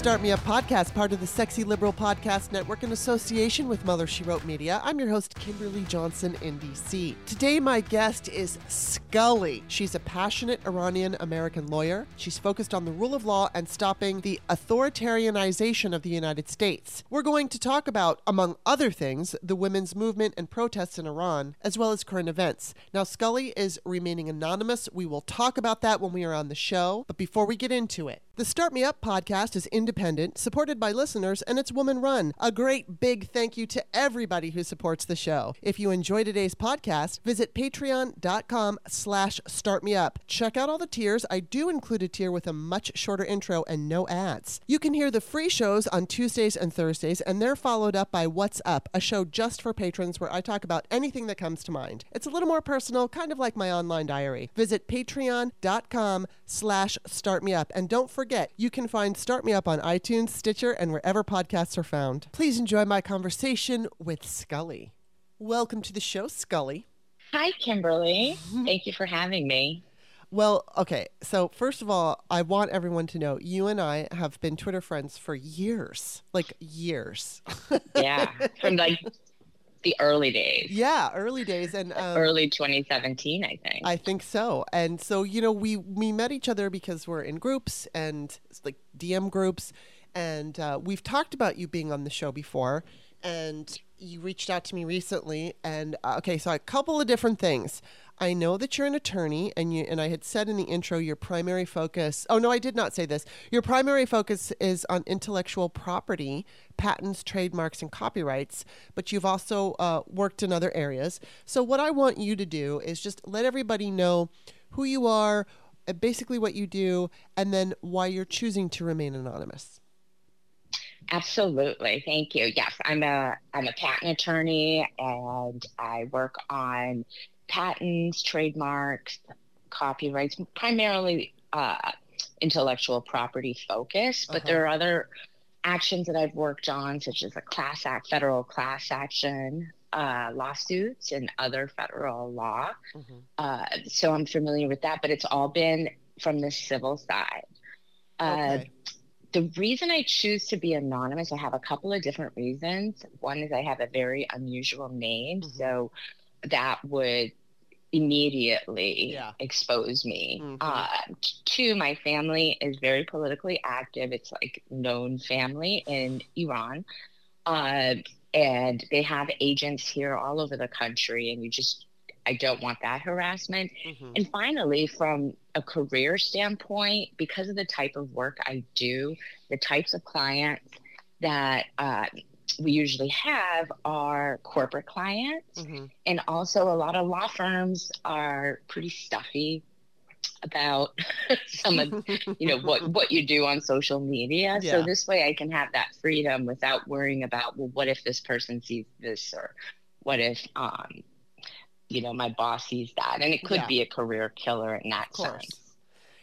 Start Me Up podcast, part of the Sexy Liberal Podcast Network in association with Mother She Wrote Media. I'm your host, Kimberly Johnson in DC. Today, my guest is Scully. She's a passionate Iranian American lawyer. She's focused on the rule of law and stopping the authoritarianization of the United States. We're going to talk about, among other things, the women's movement and protests in Iran, as well as current events. Now, Scully is remaining anonymous. We will talk about that when we are on the show. But before we get into it, the Start Me Up podcast is independent, supported by listeners, and it's woman run. A great big thank you to everybody who supports the show. If you enjoy today's podcast, visit patreon.com slash startmeup. Check out all the tiers. I do include a tier with a much shorter intro and no ads. You can hear the free shows on Tuesdays and Thursdays, and they're followed up by What's Up, a show just for patrons where I talk about anything that comes to mind. It's a little more personal, kind of like my online diary. Visit patreon.com slash startmeup. And don't forget, you can find Start Me Up on iTunes, Stitcher, and wherever podcasts are found. Please enjoy my conversation with Scully. Welcome to the show, Scully. Hi, Kimberly. Thank you for having me. Well, okay. So, first of all, I want everyone to know you and I have been Twitter friends for years, like years. Yeah, from like the early days. yeah, early days, and um, Early 2017, I think. I think so. And so, you know, we we met each other because we're in groups and like DM groups, and uh, we've talked about you being on the show before, and you reached out to me recently. And uh, okay, so a couple of different things. I know that you're an attorney, and you and I had said in the intro your primary focus. Oh no, I did not say this. Your primary focus is on intellectual property, patents, trademarks, and copyrights. But you've also uh, worked in other areas. So what I want you to do is just let everybody know who you are, uh, basically what you do, and then why you're choosing to remain anonymous. Absolutely. Thank you. Yes, I'm a I'm a patent attorney and I work on patents, trademarks, copyrights, primarily uh, intellectual property focus, but Uh-huh. there are other actions that I've worked on, such as a class act, federal class action uh, lawsuits and other federal law. Uh, so I'm familiar with that, but it's all been from the civil side. Uh, Okay. the reason I choose to be anonymous, I have a couple of different reasons. One is I have a very unusual name, Mhm. so that would immediately Yeah. expose me. Mhm. Uh, t- two, my family is very politically active. It's like known family in Iran. Uh, and they have agents here all over the country, and you just, I don't want that harassment. Mhm. And finally, from a career standpoint, because of the type of work I do, the types of clients that uh, we usually have are corporate clients. Mhm. And also, a lot of law firms are pretty stuffy about some of you know what what you do on social media Yeah. so this way i can have that freedom without worrying about well what if this person sees this or what if um you know my boss sees that and it could Yeah. be a career killer in that sense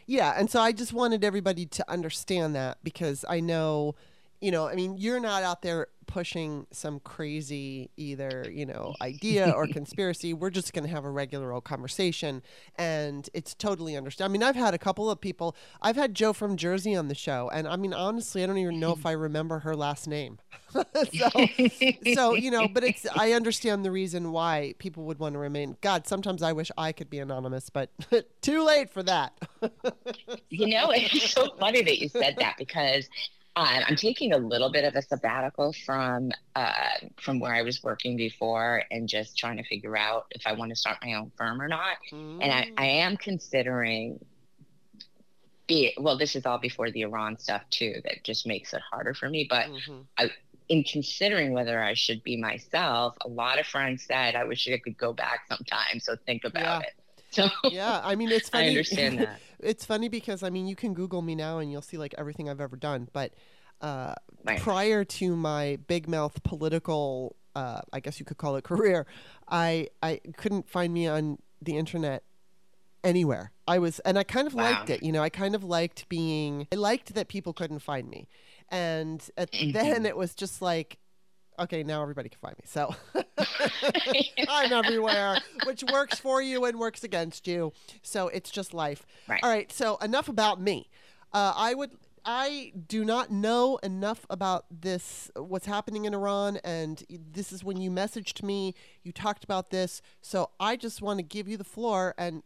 Yeah, and so I just wanted everybody to understand that because I know, you know, I mean, you're not out there pushing some crazy either, you know, idea or conspiracy. We're just going to have a regular old conversation and it's totally understand. I mean, I've had a couple of people. I've had Joe from Jersey on the show and I mean, honestly, I don't even know if I remember her last name. so so you know but it's i understand the reason why people would want to remain god sometimes i wish i could be anonymous but too late for that you know it's so funny that you said that because um, i'm taking a little bit of a sabbatical from uh, from where i was working before and just trying to figure out if i want to start my own firm or not and I, I am considering be well this is all before the iran stuff too that just makes it harder for me but mm-hmm. I, in considering whether i should be myself a lot of friends said i wish i could go back sometime so think about yeah. it so yeah i mean it's funny i understand that it's funny because i mean you can google me now and you'll see like everything i've ever done but uh, right. prior to my big mouth political uh, i guess you could call it career i i couldn't find me on the internet anywhere. I was, and I kind of wow. liked it. You know, I kind of liked being, I liked that people couldn't find me. And at, mm-hmm. then it was just like, okay, now everybody can find me. So I'm everywhere, which works for you and works against you. So it's just life. Right. All right. So enough about me. Uh, I would. I do not know enough about this, what's happening in Iran, and this is when you messaged me, you talked about this. So I just want to give you the floor and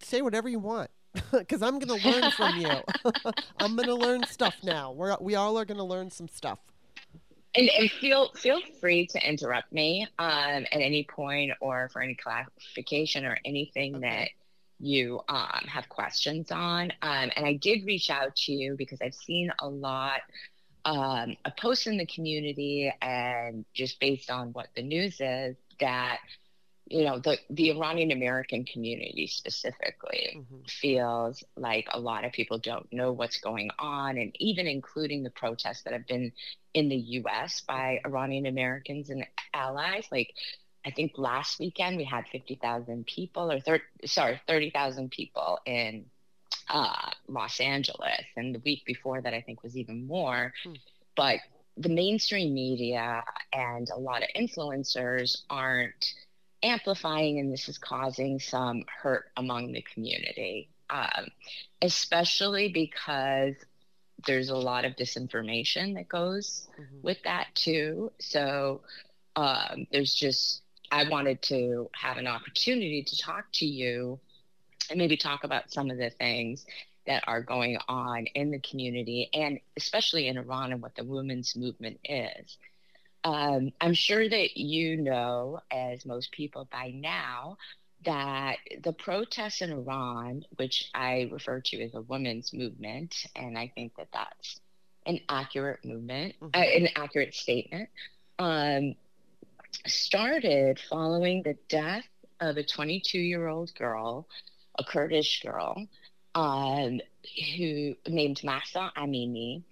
say whatever you want because I'm going to learn from you. I'm going to learn stuff now. We're we all are going to learn some stuff. And, and, feel feel free to interrupt me um, at any point or for any clarification or anything that you um, have questions on. Um, and I did reach out to you because I've seen a lot um, of posts in the community and just based on what the news is that you know the the Iranian American community specifically mm-hmm. feels like a lot of people don't know what's going on and even including the protests that have been in the US by Iranian Americans and allies like I think last weekend we had 50,000 people or thir- sorry 30,000 people in uh, Los Angeles and the week before that I think was even more mm. but the mainstream media and a lot of influencers aren't amplifying and this is causing some hurt among the community, um, especially because there's a lot of disinformation that goes mm-hmm. with that too. So um, there's just, I wanted to have an opportunity to talk to you and maybe talk about some of the things that are going on in the community and especially in Iran and what the women's movement is. Um, I'm sure that you know, as most people by now, that the protests in Iran, which I refer to as a women's movement, and I think that that's an accurate movement, mm-hmm. uh, an accurate statement, um, started following the death of a 22 year old girl, a Kurdish girl, um, who named Mahsa Amini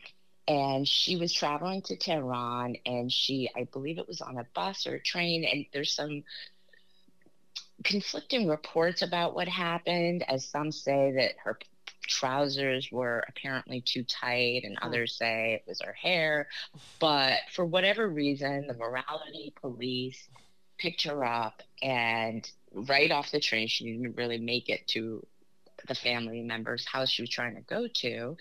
and she was traveling to Tehran and she I believe it was on a bus or a train and there's some conflicting reports about what happened as some say that her trousers were apparently too tight and hmm. others say it was her hair but for whatever reason the morality police picked her up and right off the train she didn't really make it to the family member's house she was trying to go to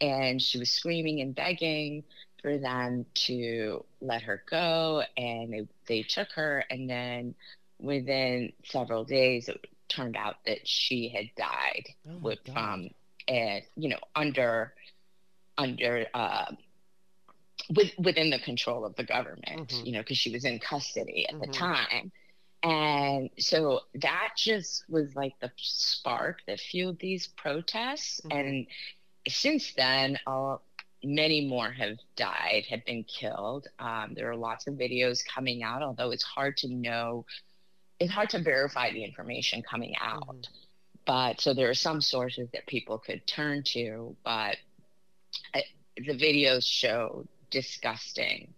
and she was screaming and begging for them to let her go and they, they took her and then within several days it turned out that she had died oh with um and you know under under uh with, within the control of the government mm-hmm. you know because she was in custody at mm-hmm. the time and so that just was like the spark that fueled these protests mm-hmm. and since then, uh, many more have died, have been killed. Um, there are lots of videos coming out, although it's hard to know, it's hard to verify the information coming out. Mm-hmm. But so there are some sources that people could turn to, but I, uh, the videos show disgusting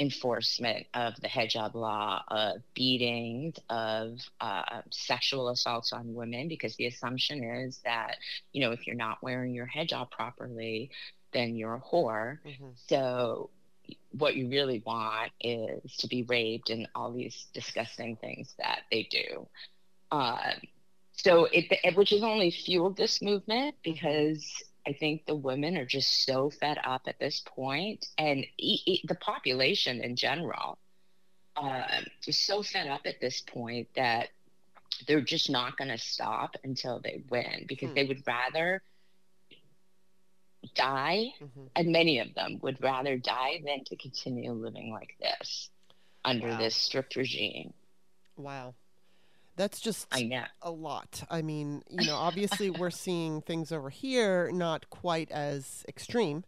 enforcement of the hijab law, of beatings, of uh, sexual assaults on women, because the assumption is that, you know, if you're not wearing your hijab properly, then you're a whore. Mm-hmm. So what you really want is to be raped and all these disgusting things that they do. Uh, so it, it, which has only fueled this movement mm-hmm. because I think the women are just so fed up at this point, and e- e- the population in general uh, is so fed up at this point that they're just not going to stop until they win because hmm. they would rather die, mm-hmm. and many of them would rather die than to continue living like this under wow. this strict regime. Wow That's just I know. a lot. I mean, you know, obviously we're seeing things over here not quite as extreme,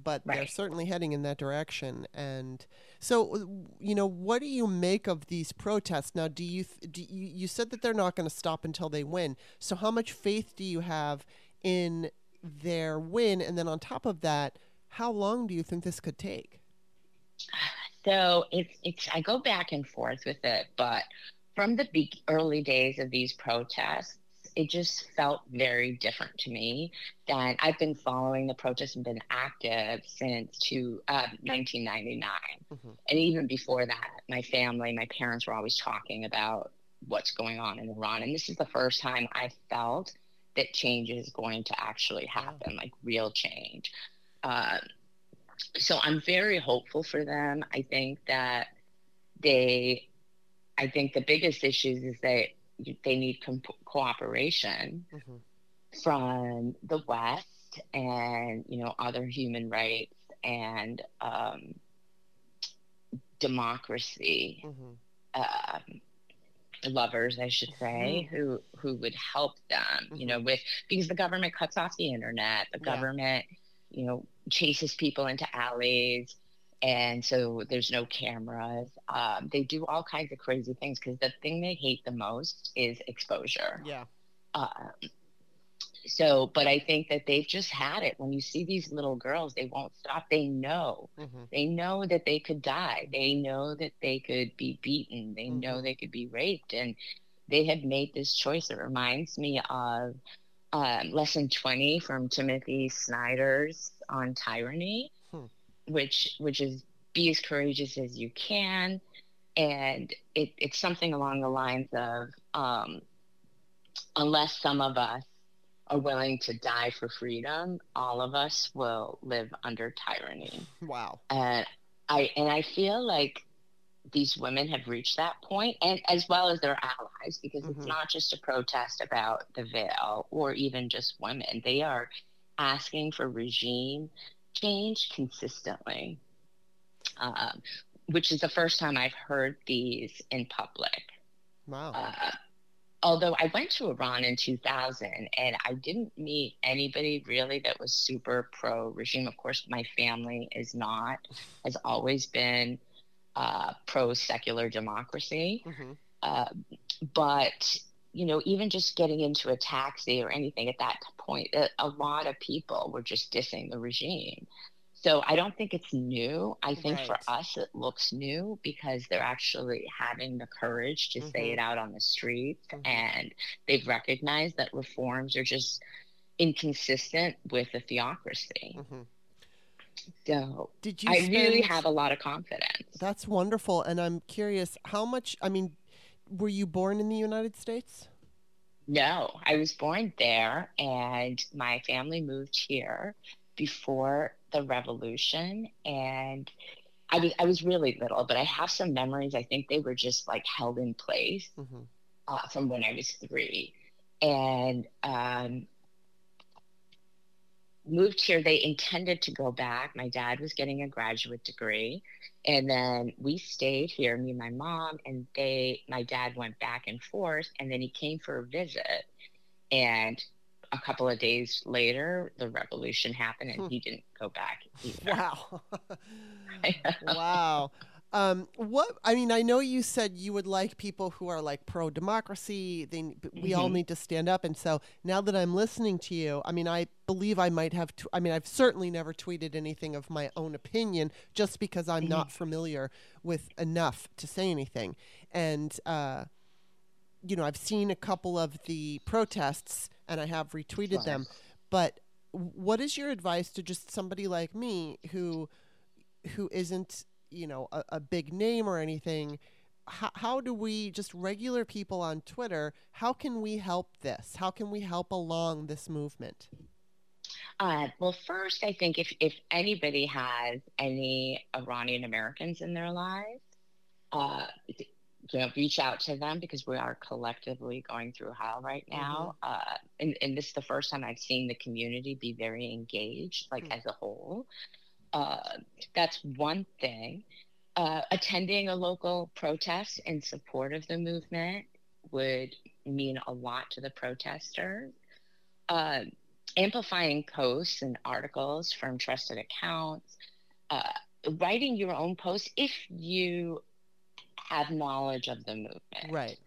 but right. they're certainly heading in that direction. And so, you know, what do you make of these protests now? Do you do you, you said that they're not going to stop until they win? So, how much faith do you have in their win? And then on top of that, how long do you think this could take? So it's it's I go back and forth with it, but from the early days of these protests, it just felt very different to me. That I've been following the protests and been active since to uh, 1999, mm-hmm. and even before that, my family, my parents were always talking about what's going on in Iran, and this is the first time I felt that change is going to actually happen, like real change. Uh, so I'm very hopeful for them. I think that they I think the biggest issues is that they need co- cooperation mm-hmm. from the West and you know other human rights and um, democracy mm-hmm. uh, lovers, I should say, mm-hmm. who who would help them. You know, mm-hmm. with because the government cuts off the internet, the yeah. government, you know, chases people into alleys and so there's no cameras. Um, they do all kinds of crazy things because the thing they hate the most is exposure. Yeah. Uh, so, but I think that they've just had it. When you see these little girls, they won't stop. They know. Mm-hmm. They know that they could die. They know that they could be beaten. They mm-hmm. know they could be raped. And they have made this choice. It reminds me of um, lesson 20 from Timothy Snyder's on tyranny which which is be as courageous as you can, and it, it's something along the lines of um, unless some of us are willing to die for freedom, all of us will live under tyranny. Wow. And I and I feel like these women have reached that point and as well as their allies because mm-hmm. it's not just a protest about the veil or even just women. They are asking for regime change consistently, um, which is the first time I've heard these in public. Wow. Uh, although I went to Iran in 2000 and I didn't meet anybody really that was super pro regime. Of course, my family is not, has always been uh, pro secular democracy. Mm-hmm. Uh, but you know, even just getting into a taxi or anything at that point, a, a lot of people were just dissing the regime. So I don't think it's new. I think right. for us, it looks new because they're actually having the courage to mm-hmm. say it out on the streets mm-hmm. and they've recognized that reforms are just inconsistent with the theocracy. Mm-hmm. So did you I spend... really have a lot of confidence. That's wonderful. And I'm curious how much, I mean, were you born in the United States? No, I was born there, and my family moved here before the revolution. And I was I was really little, but I have some memories. I think they were just like held in place mm-hmm. uh, from when I was three, and um, moved here. They intended to go back. My dad was getting a graduate degree, and then we stayed here, me and my mom, and they, my dad went back and forth, and then he came for a visit. And a couple of days later, the revolution happened, and hmm. he didn't go back. Either. Wow. wow. Um, what I mean, I know you said you would like people who are like pro democracy. They, we mm-hmm. all need to stand up. And so now that I'm listening to you, I mean, I believe I might have. T- I mean, I've certainly never tweeted anything of my own opinion, just because I'm mm-hmm. not familiar with enough to say anything. And uh, you know, I've seen a couple of the protests, and I have retweeted them. But what is your advice to just somebody like me who who isn't you know a, a big name or anything how, how do we just regular people on twitter how can we help this how can we help along this movement uh, well first i think if, if anybody has any iranian americans in their lives uh, you know, reach out to them because we are collectively going through hell right now. Mm-hmm. Uh, and, and this is the first time I've seen the community be very engaged, like mm-hmm. as a whole. Uh, that's one thing. Uh, attending a local protest in support of the movement would mean a lot to the protesters. Uh, amplifying posts and articles from trusted accounts, uh, writing your own posts if you have knowledge of the movement. Right.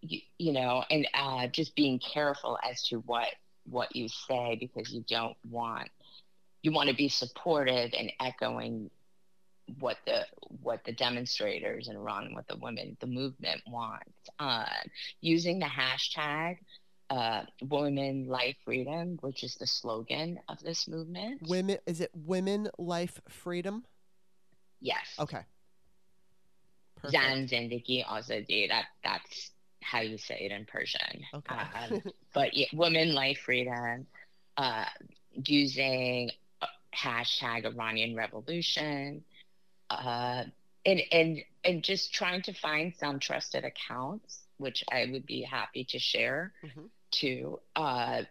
You, you know, and uh, just being careful as to what what you say because you don't want you want to be supportive and echoing what the what the demonstrators in Iran, what the women, the movement wants. Uh, using the hashtag uh, "Women Life Freedom," which is the slogan of this movement. Women, is it Women Life Freedom? Yes. Okay. Zan Zindagi Azadi. That that's how you say it in Persian. Okay. Um, but yeah, Women Life Freedom. Uh, using hashtag Iranian Revolution uh, and and and just trying to find some trusted accounts, which I would be happy to share mm-hmm. to uh,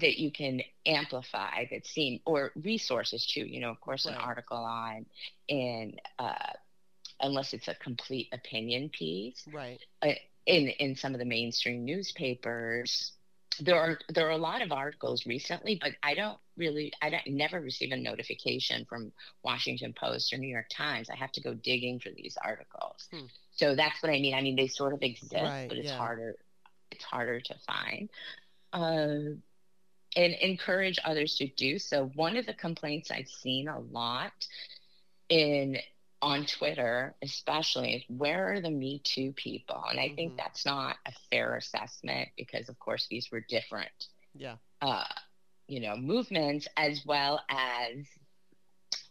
that you can amplify that seem or resources too. You know, of course, right. an article on in uh, unless it's a complete opinion piece, right? Uh, in in some of the mainstream newspapers there are there are a lot of articles recently, but I don't really I don't never receive a notification from Washington Post or New York Times. I have to go digging for these articles. Hmm. So that's what I mean. I mean they sort of exist, right, but it's yeah. harder it's harder to find. Uh, and encourage others to do so. One of the complaints I've seen a lot in on Twitter, especially, is where are the Me Too people? And I mm-hmm. think that's not a fair assessment because, of course, these were different, yeah, uh, you know, movements as well as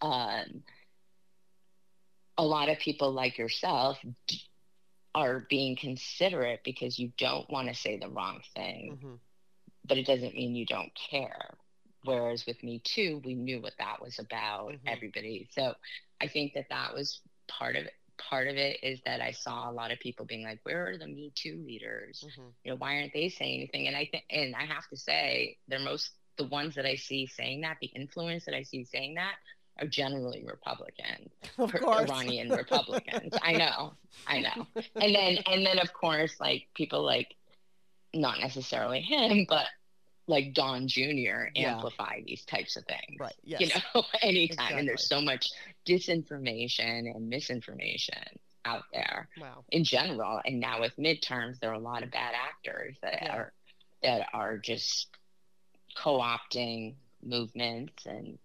um, a lot of people like yourself are being considerate because you don't want to say the wrong thing, mm-hmm. but it doesn't mean you don't care. Whereas with Me Too, we knew what that was about. Mm-hmm. Everybody, so I think that that was part of it. Part of it is that I saw a lot of people being like, "Where are the Me Too leaders? Mm-hmm. You know, why aren't they saying anything?" And I think, and I have to say, they're most the ones that I see saying that, the influence that I see saying that, are generally Republican, of course. Iranian Republicans. I know, I know. And then, and then, of course, like people like, not necessarily him, but like Don Jr. amplify yeah. these types of things. Right. Yes. You know, anytime. Exactly. And there's so much disinformation and misinformation out there wow. in general. And now with midterms, there are a lot of bad actors that yeah. are that are just co-opting movements and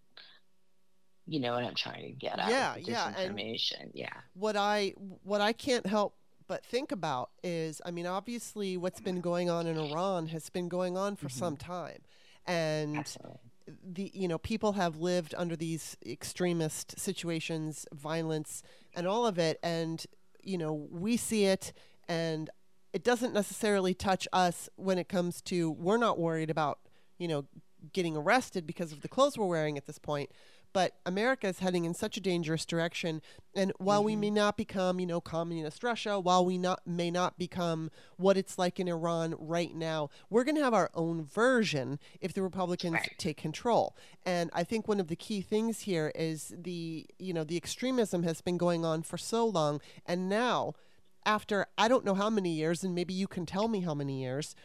you know what I'm trying to get at. Yeah, yeah. Information. Yeah. What I what I can't help but think about is I mean, obviously, what's been going on in Iran has been going on for mm-hmm. some time. And Absolutely. the you know people have lived under these extremist situations violence and all of it and you know we see it and it doesn't necessarily touch us when it comes to we're not worried about you know getting arrested because of the clothes we're wearing at this point but America is heading in such a dangerous direction. And while mm-hmm. we may not become, you know, communist Russia, while we not may not become what it's like in Iran right now, we're going to have our own version if the Republicans right. take control. And I think one of the key things here is the, you know, the extremism has been going on for so long, and now after I don't know how many years, and maybe you can tell me how many years,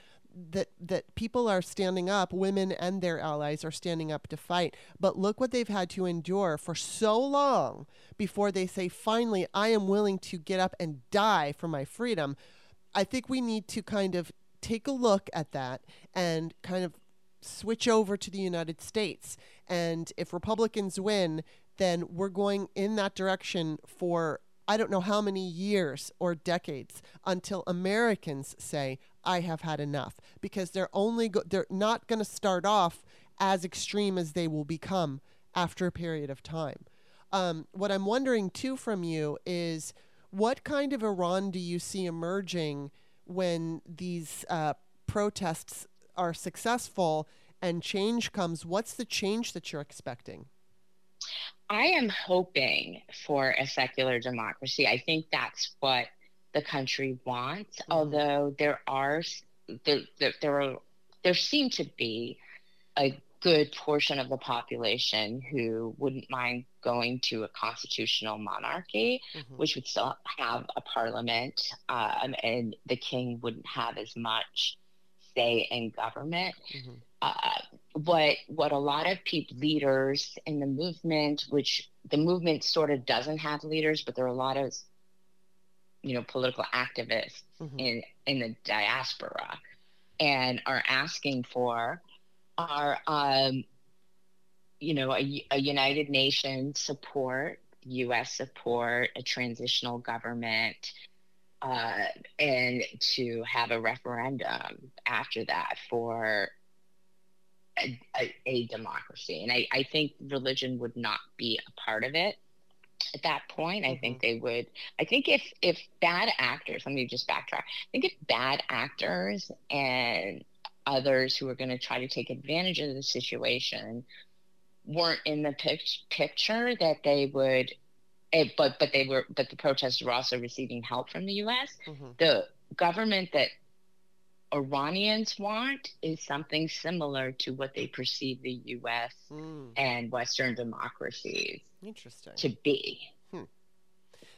that that people are standing up, women and their allies are standing up to fight. But look what they've had to endure for so long before they say, finally, I am willing to get up and die for my freedom. I think we need to kind of take a look at that and kind of switch over to the United States. And if Republicans win, then we're going in that direction for I don't know how many years or decades until Americans say, I have had enough because they're only go- they're not going to start off as extreme as they will become after a period of time. Um, what I'm wondering too from you is what kind of Iran do you see emerging when these uh, protests are successful and change comes? What's the change that you're expecting? I am hoping for a secular democracy. I think that's what the country wants. Mm-hmm. Although there are there, there there are there seem to be a good portion of the population who wouldn't mind going to a constitutional monarchy, mm-hmm. which would still have a parliament, um, and the king wouldn't have as much say in government. Mm-hmm. Uh, what what a lot of people leaders in the movement, which the movement sort of doesn't have leaders, but there are a lot of you know political activists mm-hmm. in in the diaspora and are asking for are um, you know a, a united nations support us support a transitional government uh, and to have a referendum after that for a, a, a democracy and I, I think religion would not be a part of it at that point i think mm-hmm. they would i think if if bad actors let me just backtrack i think if bad actors and others who are going to try to take advantage of the situation weren't in the pic- picture that they would it, eh, but but they were but the protesters were also receiving help from the us mm-hmm. the government that Iranians want is something similar to what they perceive the U.S. Mm. and Western democracies Interesting. to be. Hmm.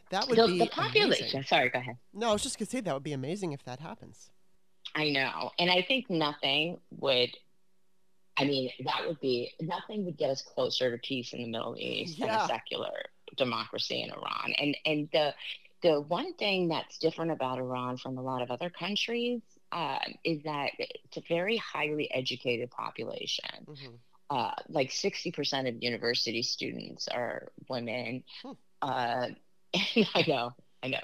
That would the, be the population. Amazing. Sorry, go ahead. No, I was just gonna say that would be amazing if that happens. I know, and I think nothing would. I mean, that would be nothing would get us closer to peace in the Middle East yeah. than a secular democracy in Iran. And and the the one thing that's different about Iran from a lot of other countries uh, is that it's a very highly educated population. Mm-hmm. Uh, like 60% of university students are women. Hmm. Uh, I know, I know.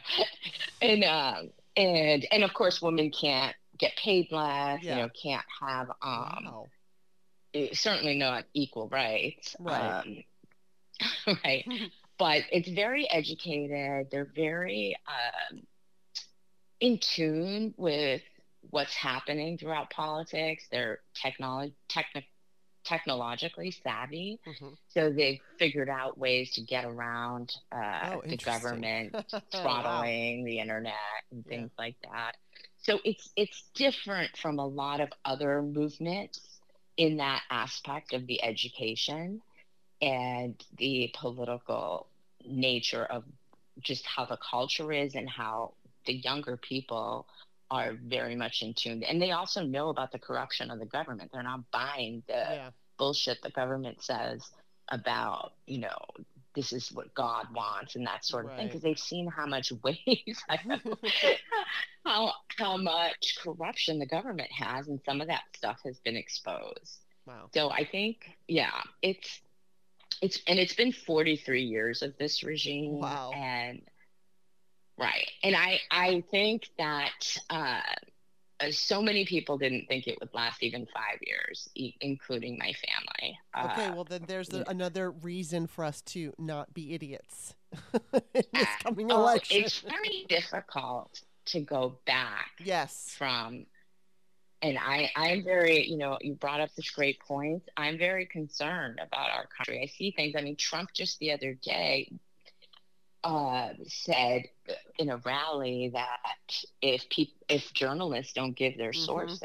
and, um, and, and of course, women can't get paid less, yeah. you know, can't have, um, wow. certainly not equal rights. Right. Um, right. but it's very educated. They're very um, in tune with what's happening throughout politics. They're technology techni- technologically savvy, mm-hmm. so they've figured out ways to get around uh, oh, the government throttling wow. the internet and things yeah. like that. So it's it's different from a lot of other movements in that aspect of the education and the political nature of just how the culture is and how the younger people are very much in tune. And they also know about the corruption of the government. They're not buying the yeah. bullshit the government says about you know this is what god wants and that sort of right. thing because they've seen how much waste how how much corruption the government has and some of that stuff has been exposed. Wow. So i think yeah it's it's and it's been 43 years of this regime wow. and right and i i think that uh, uh so many people didn't think it would last even five years, e- including my family. Okay, uh, well then there's the, another reason for us to not be idiots in this coming oh, election. It's very difficult to go back. Yes. From and I, I'm very, you know, you brought up this great point. I'm very concerned about our country. I see things. I mean, Trump just the other day uh, said in a rally that if people, if journalists don't give their mm-hmm. sources,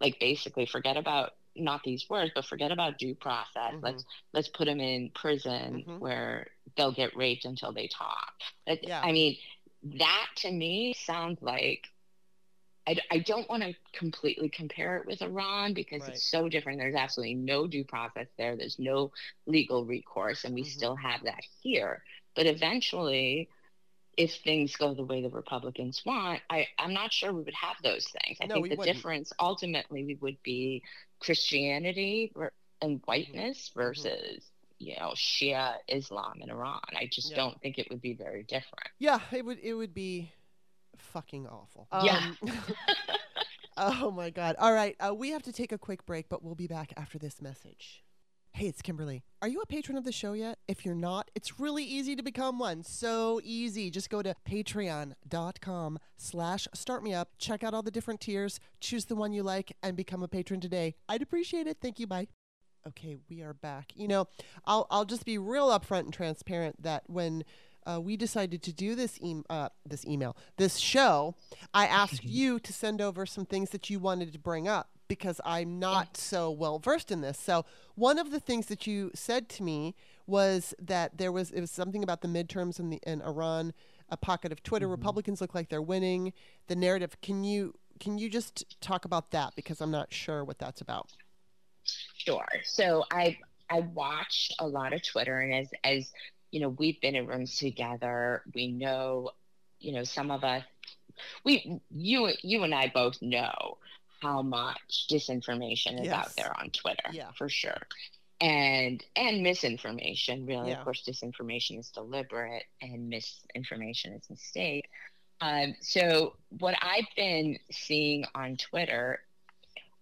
like basically forget about not these words, but forget about due process. Mm-hmm. Let's let's put them in prison mm-hmm. where they'll get raped until they talk. yeah. I mean, that to me sounds like I, I don't want to completely compare it with Iran because right. it's so different. There's absolutely no due process there. There's no legal recourse, and we mm-hmm. still have that here. But eventually, if things go the way the Republicans want, I, I'm not sure we would have those things. I no, think the wouldn't. difference ultimately we would be Christianity and whiteness mm-hmm. versus you know Shia Islam in Iran. I just yeah. don't think it would be very different. Yeah, it would. It would be fucking awful. Yeah. Um, oh my god. All right, uh, we have to take a quick break, but we'll be back after this message. Hey, it's Kimberly. Are you a patron of the show yet? If you're not, it's really easy to become one. So easy. Just go to patreon.com slash startmeup, check out all the different tiers, choose the one you like, and become a patron today. I'd appreciate it. Thank you. Bye. Okay, we are back. You know, I'll, I'll just be real upfront and transparent that when uh, we decided to do this e- uh, this email, this show, I asked you to send over some things that you wanted to bring up because I'm not so well versed in this. So one of the things that you said to me was that there was it was something about the midterms in the in Iran, a pocket of Twitter. Mm-hmm. Republicans look like they're winning. The narrative. Can you can you just talk about that because I'm not sure what that's about. Sure. So I I watch a lot of Twitter, and as as you know, we've been in rooms together. We know, you know, some of us. We you you and I both know how much disinformation is Yes. out there on Twitter. Yeah. for sure. And and misinformation. Really, Yeah. of course, disinformation is deliberate, and misinformation is mistake. Um, so what I've been seeing on Twitter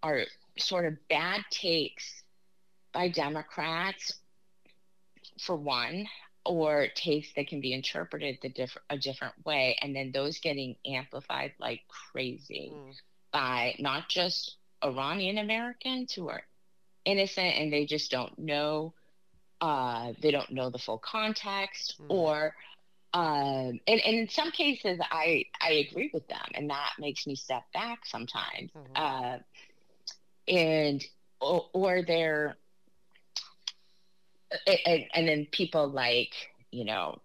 are sort of bad takes by Democrats, for one, or takes that can be interpreted the diff- a different way, and then those getting amplified like crazy Mm. by not just Iranian Americans who are innocent and they just don't know, uh, they don't know the full context, Mm. or um, and, and in some cases, I I agree with them, and that makes me step back sometimes. Mhm. Uh, and or, or they're and, and then people like you know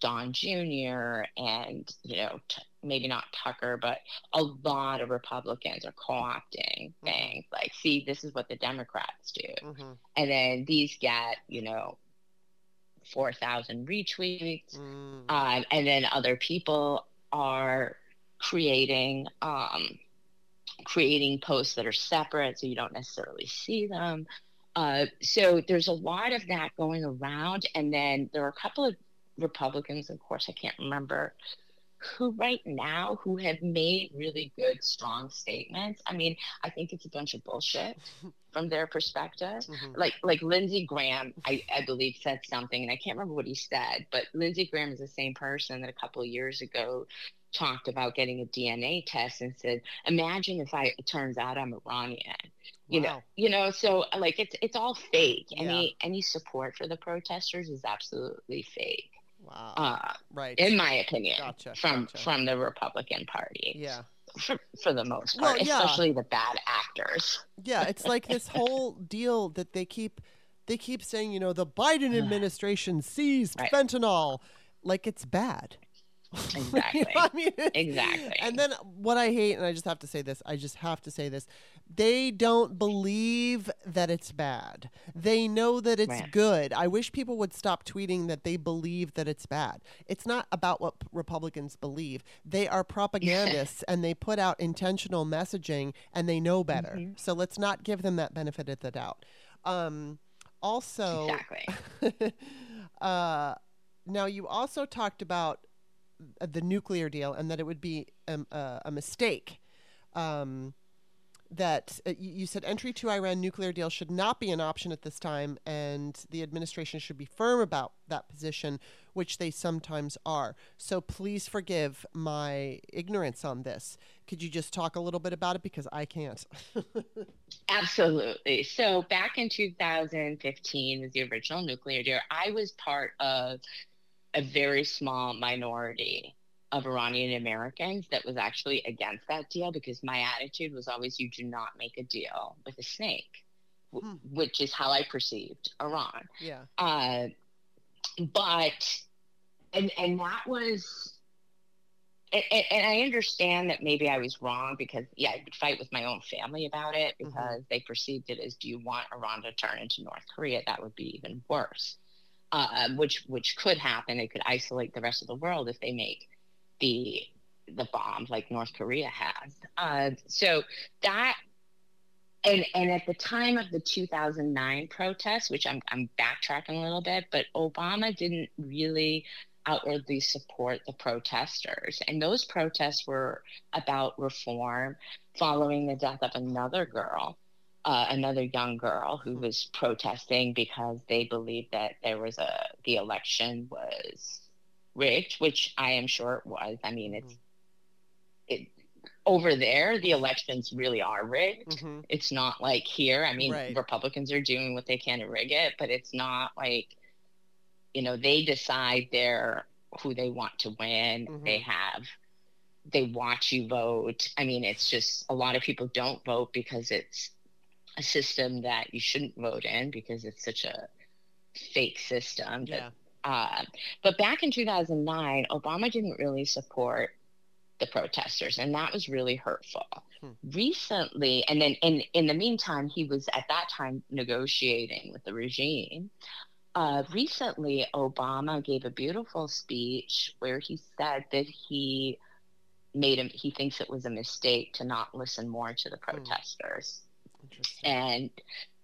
Don Jr. and you know t- maybe not Tucker, but a lot of Republicans are co-opting Mhm. things like, see, this is what the Democrats do, Mhm. and then these get you know four thousand retweets, Mm. um, and then other people are creating um, creating posts that are separate so you don't necessarily see them uh, so there's a lot of that going around and then there are a couple of republicans of course i can't remember who right now who have made really good strong statements i mean i think it's a bunch of bullshit from their perspective Mhm. like like Lindsey Graham, I, I believe said something, and I can't remember what he said, but Lindsey Graham is the same person that a couple of years ago talked about getting a DNA test and said, "Imagine if I it turns out I'm Iranian." You know, you know, so like it's it's all fake. Yeah. Any any support for the protesters is absolutely fake, Wow. uh, right. in my opinion, Gotcha, from gotcha. from the Republican Party, yeah. for, for the most Well, part, yeah. especially the bad actors. Yeah, it's like this whole deal that they keep they keep saying, you know, the Biden administration seized Right. fentanyl like it's bad. You know Exactly. I mean? Exactly. And then what I hate, and I just have to say this, I just have to say this, they don't believe that it's bad. They know that it's Right. good. I wish people would stop tweeting that they believe that it's bad. It's not about what Republicans believe. They are propagandists and they put out intentional messaging and they know better. Mm-hmm. So let's not give them that benefit of the doubt. Um, also, Exactly. uh, now you also talked about the nuclear deal and that it would be um, uh, a mistake. Um, that uh, you you said entry to Iran nuclear deal should not be an option at this time, and the administration should be firm about that position, which they sometimes are. So please forgive my ignorance on this. Could you just talk a little bit about it because I can't. Absolutely. So back in 2015 was the original nuclear deal. I was part of a very small minority of Iranian Americans that was actually against that deal because my attitude was always you do not make a deal with a snake, w- Hmm. which is how I perceived Iran. yeah. Uh, but and and that was and, and- I understand that maybe I was wrong because yeah, I would fight with my own family about it Mhm. because they perceived it as do you want Iran to turn into North Korea? That would be even worse. Uh, which which could happen. It could isolate the rest of the world if they make the the bomb like North Korea has. Uh, so that and and at the time of the 2009 protests, which I'm I'm backtracking a little bit, but Obama didn't really outwardly support the protesters, and those protests were about reform following the death of another girl. Uh, another young girl who was protesting because they believed that there was a the election was rigged, which I am sure it was. I mean, it's it over there the elections really are rigged hmm it's not like here. I mean, Right. Republicans are doing what they can to rig it, but it's not like, you know, they decide their who they want to win. Mm-hmm. They have they watch you vote. I mean, it's just a lot of people don't vote because it's a system that you shouldn't vote in because it's such a fake system. Yeah. uh, but back in 2009, Obama didn't really support the protesters, and that was really hurtful. Hmm. Recently, and then in in the meantime, he was at that time negotiating with the regime. Uh, recently, Obama gave a beautiful speech where he said that he made him he thinks it was a mistake to not listen more to the hmm. And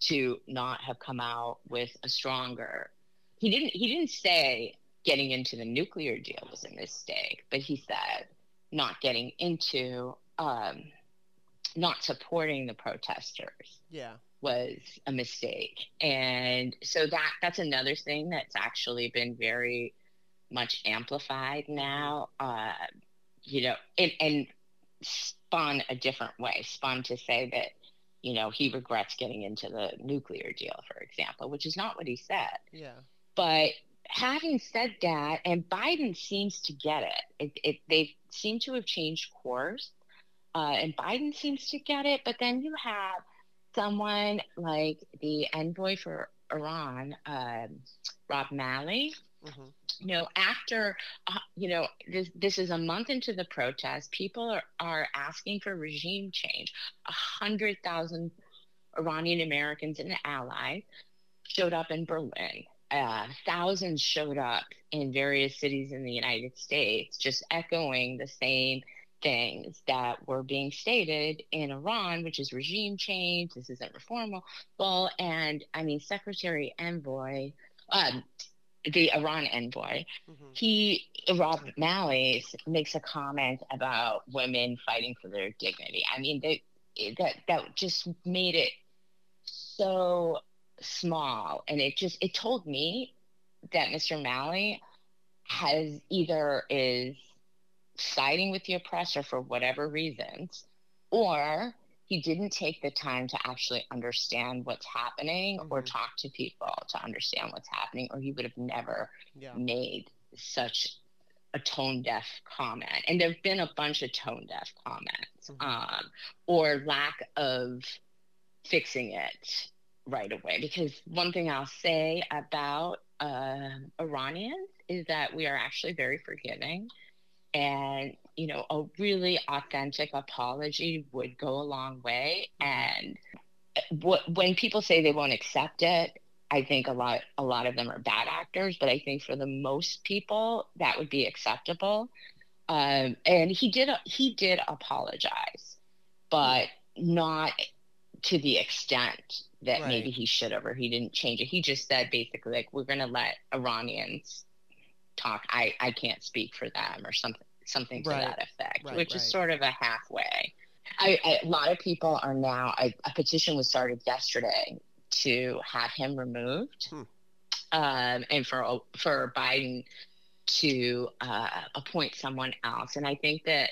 to not have come out with a stronger he didn't he didn't say getting into the nuclear deal was a mistake but he said not getting into um, not supporting the protesters yeah. was a mistake. And so that that's another thing that's actually been very much amplified now uh, you know, and, and spun a different way, spun to say that, you know, he regrets getting into the nuclear deal, for example, which is not what he said. Yeah. But having said that, and Biden seems to get it, it, it they seem to have changed course, uh, and Biden seems to get it. But then you have someone like the envoy for Iran, um, Rob Malley, Mm-hmm. You know, after, uh, you know, this, this is a month into the protest, people are, are asking for regime change. A hundred thousand Iranian Americans and allies showed up in Berlin. Uh, thousands showed up in various cities in the United States, just echoing the same things that were being stated in Iran, which is regime change. This isn't reformable. And I mean, Secretary Envoy, um, the Iran envoy, mm-hmm. he Rob Malley makes a comment about women fighting for their dignity. I mean, they, that that just made it so small, and it just it told me that Mr. Malley has either is siding with the oppressor for whatever reasons, or he didn't take the time to actually understand what's happening mm-hmm. or talk to people to understand what's happening, or he would have never yeah. made such a tone deaf comment. And there have been a bunch of tone deaf comments mm-hmm. um, or lack of fixing it right away. Because one thing I'll say about uh, Iranians is that we are actually very forgiving and you know a really authentic apology would go a long way. And what when people say they won't accept it i think a lot a lot of them are bad actors but i think for the most people that would be acceptable. Um, and he did he did apologize but not to the extent that right. maybe he should have or he didn't change it. He just said basically like we're going to let iranians talk i i can't speak for them or something something to right. that effect right, which right. is sort of a halfway I, I, a lot of people are now a petition was started yesterday to have him removed hmm. um, and for for biden to uh, appoint someone else and i think that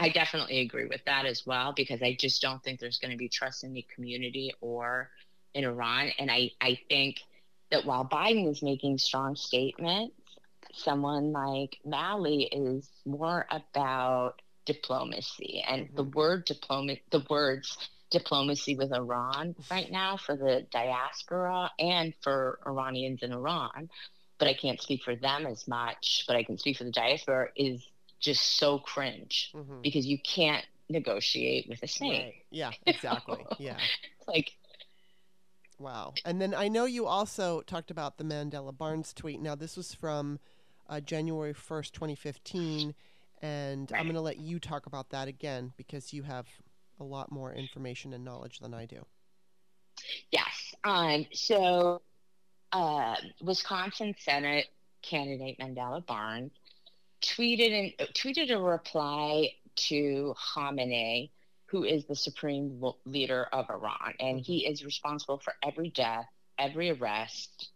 I definitely agree with that as well because I just don't think there's going to be trust in the community or in Iran. And I, I think that while Biden is making strong statements, someone like Malley is more about diplomacy and mm-hmm. the word diplomacy, the words diplomacy with Iran right now for the diaspora and for Iranians in Iran, but I can't speak for them as much, but I can speak for the diaspora is just so cringe mm-hmm. because you can't negotiate with a snake. Right. Yeah, exactly. yeah. Like Wow. And then I know you also talked about the Mandela Barnes tweet. Now, this was from uh, January 1st, 2015. And. I'm going to let you talk about that again because you have a lot more information and knowledge than I do. Yes. Um, so, uh, Wisconsin Senate candidate Mandela Barnes tweeted tweeted a reply to Khamenei, who is the supreme leader of Iran, and mm-hmm. he is responsible for every death, every arrest,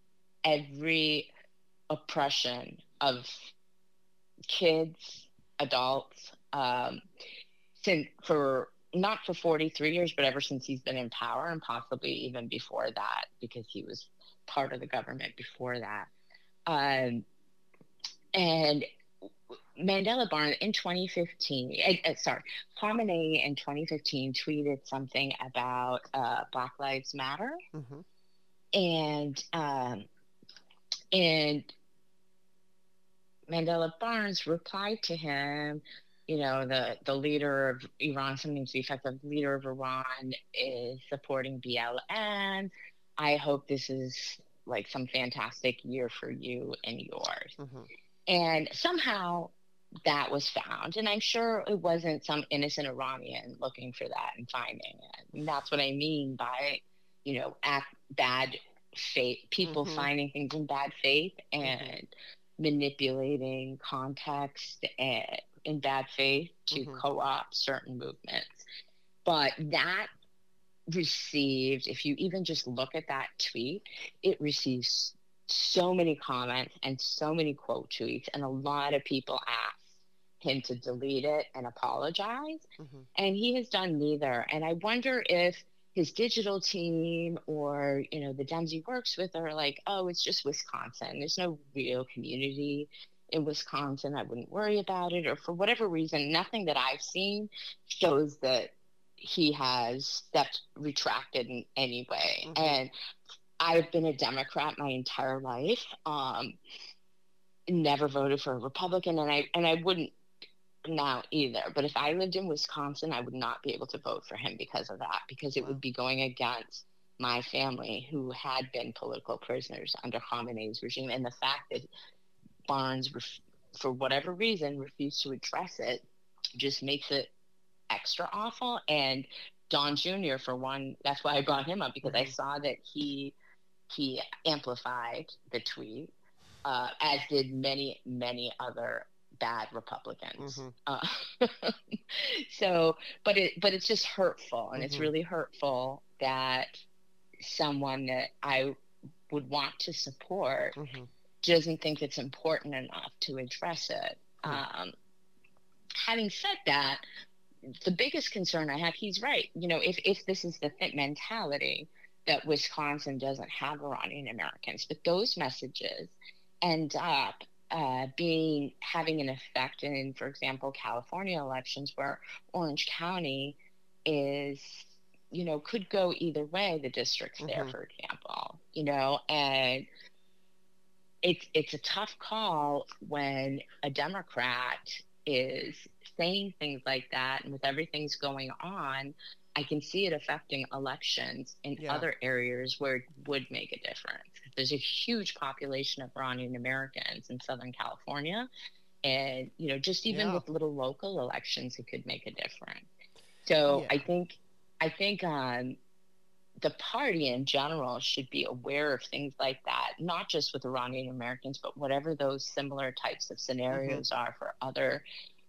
every oppression of kids, adults, um, since for not for 43 years, but ever since he's been in power, and possibly even before that, because he was part of the government before that. Um, and Mandela Barnes in 2015, uh, uh, sorry, Khamenei in 2015 tweeted something about uh, Black Lives Matter, mm-hmm. and um, and Mandela Barnes replied to him, you know, the the leader of Iran, something to the effect of leader of Iran is supporting BLM. I hope this is like some fantastic year for you and yours. Mm-hmm. And somehow that was found. And I'm sure it wasn't some innocent Iranian looking for that and finding it. And that's what I mean by, you know, act bad faith, people mm-hmm. finding things in bad faith mm-hmm. and mm-hmm. manipulating context and in bad faith to mm-hmm. co-opt certain movements. But that received, if you even just look at that tweet, it receives so many comments and so many quote tweets, and a lot of people asked him to delete it and apologize. Mm-hmm. And he has done neither. And I wonder if his digital team or, you know, the Dems he works with are like, oh, it's just Wisconsin. There's no real community in Wisconsin. I wouldn't worry about it. Or for whatever reason, nothing that I've seen shows that he has stepped retracted in any way. Mm-hmm. And I've been a Democrat my entire life. Um, never voted for a Republican, and I and I wouldn't now either. But if I lived in Wisconsin, I would not be able to vote for him because of that, because it would be going against my family who had been political prisoners under Khamenei's regime. And the fact that Barnes, ref- for whatever reason, refused to address it just makes it extra awful. And Don Jr., for one, that's why I brought him up because I saw that he he amplified the tweet, uh, as did many many other bad Republicans. Mm-hmm. Uh, so, but it but it's just hurtful, and mm-hmm. it's really hurtful that someone that I would want to support mm-hmm. doesn't think it's important enough to address it. Um, having said that, the biggest concern I have, he's right. You know, if if this is the fit mentality that Wisconsin doesn't have Iranian Americans, but those messages end up uh, being having an effect in, for example, California elections, where Orange County is, you know, could go either way. The districts mm-hmm. there, for example, you know, and it's it's a tough call when a Democrat is saying things like that, and with everything's going on, I can see it affecting elections in yeah. other areas where it would make a difference. There's a huge population of Iranian Americans in Southern California. And, you know, just even yeah. with little local elections, it could make a difference. So yeah. I think, I think um, the party in general should be aware of things like that, not just with Iranian Americans, but whatever those similar types of scenarios mm-hmm. are for other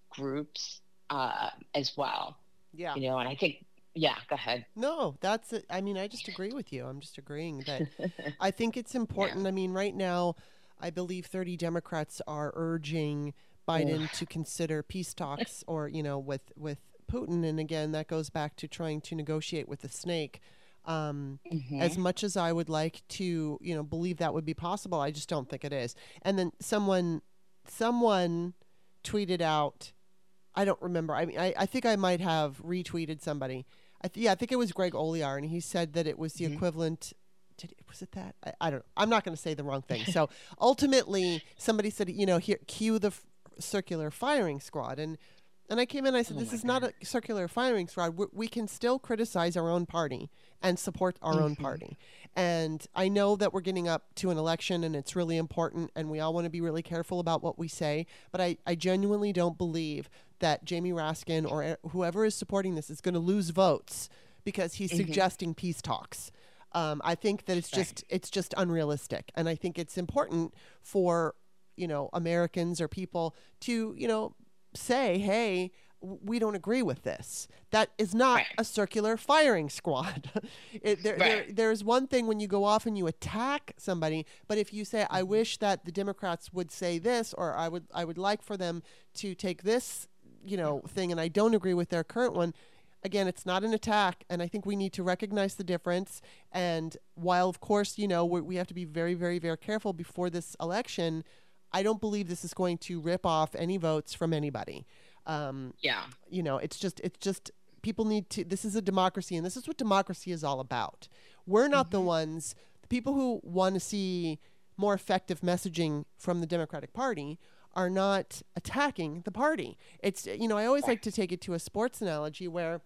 groups uh, as well. Yeah. You know, and I think yeah, go ahead. No, that's it. I mean, I just agree with you. I'm just agreeing that I think it's important. Yeah. I mean, right now, I believe 30 Democrats are urging Biden to consider peace talks or, you know, with with Putin and again, that goes back to trying to negotiate with the snake. Um, mm-hmm. As much as I would like to, you know, believe that would be possible, I just don't think it is. And then someone, someone tweeted out, I don't remember. I mean, I, I think I might have retweeted somebody I th- yeah, I think it was Greg Olear, and he said that it was the mm-hmm. equivalent. Did, was it that? I, I don't know. I'm not going to say the wrong thing. So ultimately, somebody said, you know, here, cue the f- circular firing squad, and and I came in. And I said, oh this is God. not a circular firing squad. We, we, can still criticize our own party and support our mm-hmm. own party. And I know that we're getting up to an election, and it's really important, and we all want to be really careful about what we say. But I, I genuinely don't believe that Jamie Raskin or whoever is supporting this is going to lose votes because he's mm-hmm. suggesting peace talks. Um, I think that it's just it's just unrealistic, and I think it's important for you know Americans or people to you know say, hey, we don't agree with this. That is not right. a circular firing squad. it, there, right. there, there's one thing when you go off and you attack somebody, but if you say, "I mm-hmm. wish that the Democrats would say this," or "I would, I would like for them to take this you know thing and i don't agree with their current one again it's not an attack and i think we need to recognize the difference and while of course you know we have to be very very very careful before this election I don't believe this is going to rip off any votes from anybody. Um, yeah. You know, it's just it's just people need to. This is a democracy, and this is what democracy is all about. We're not mm-hmm. the ones. The people who want to see more effective messaging from the Democratic Party are not attacking the party. It's you know I always like to take it to a sports analogy where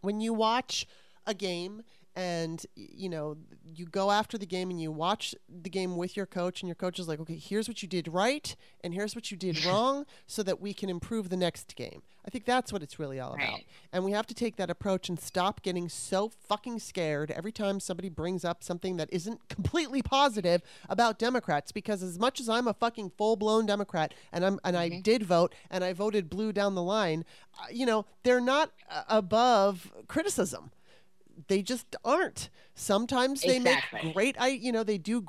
when you watch a game and you know you go after the game and you watch the game with your coach and your coach is like okay here's what you did right and here's what you did wrong so that we can improve the next game i think that's what it's really all about right. and we have to take that approach and stop getting so fucking scared every time somebody brings up something that isn't completely positive about democrats because as much as i'm a fucking full-blown democrat and i'm and mm-hmm. i did vote and i voted blue down the line uh, you know they're not uh, above criticism they just aren't. Sometimes they exactly. make great, I you know, they do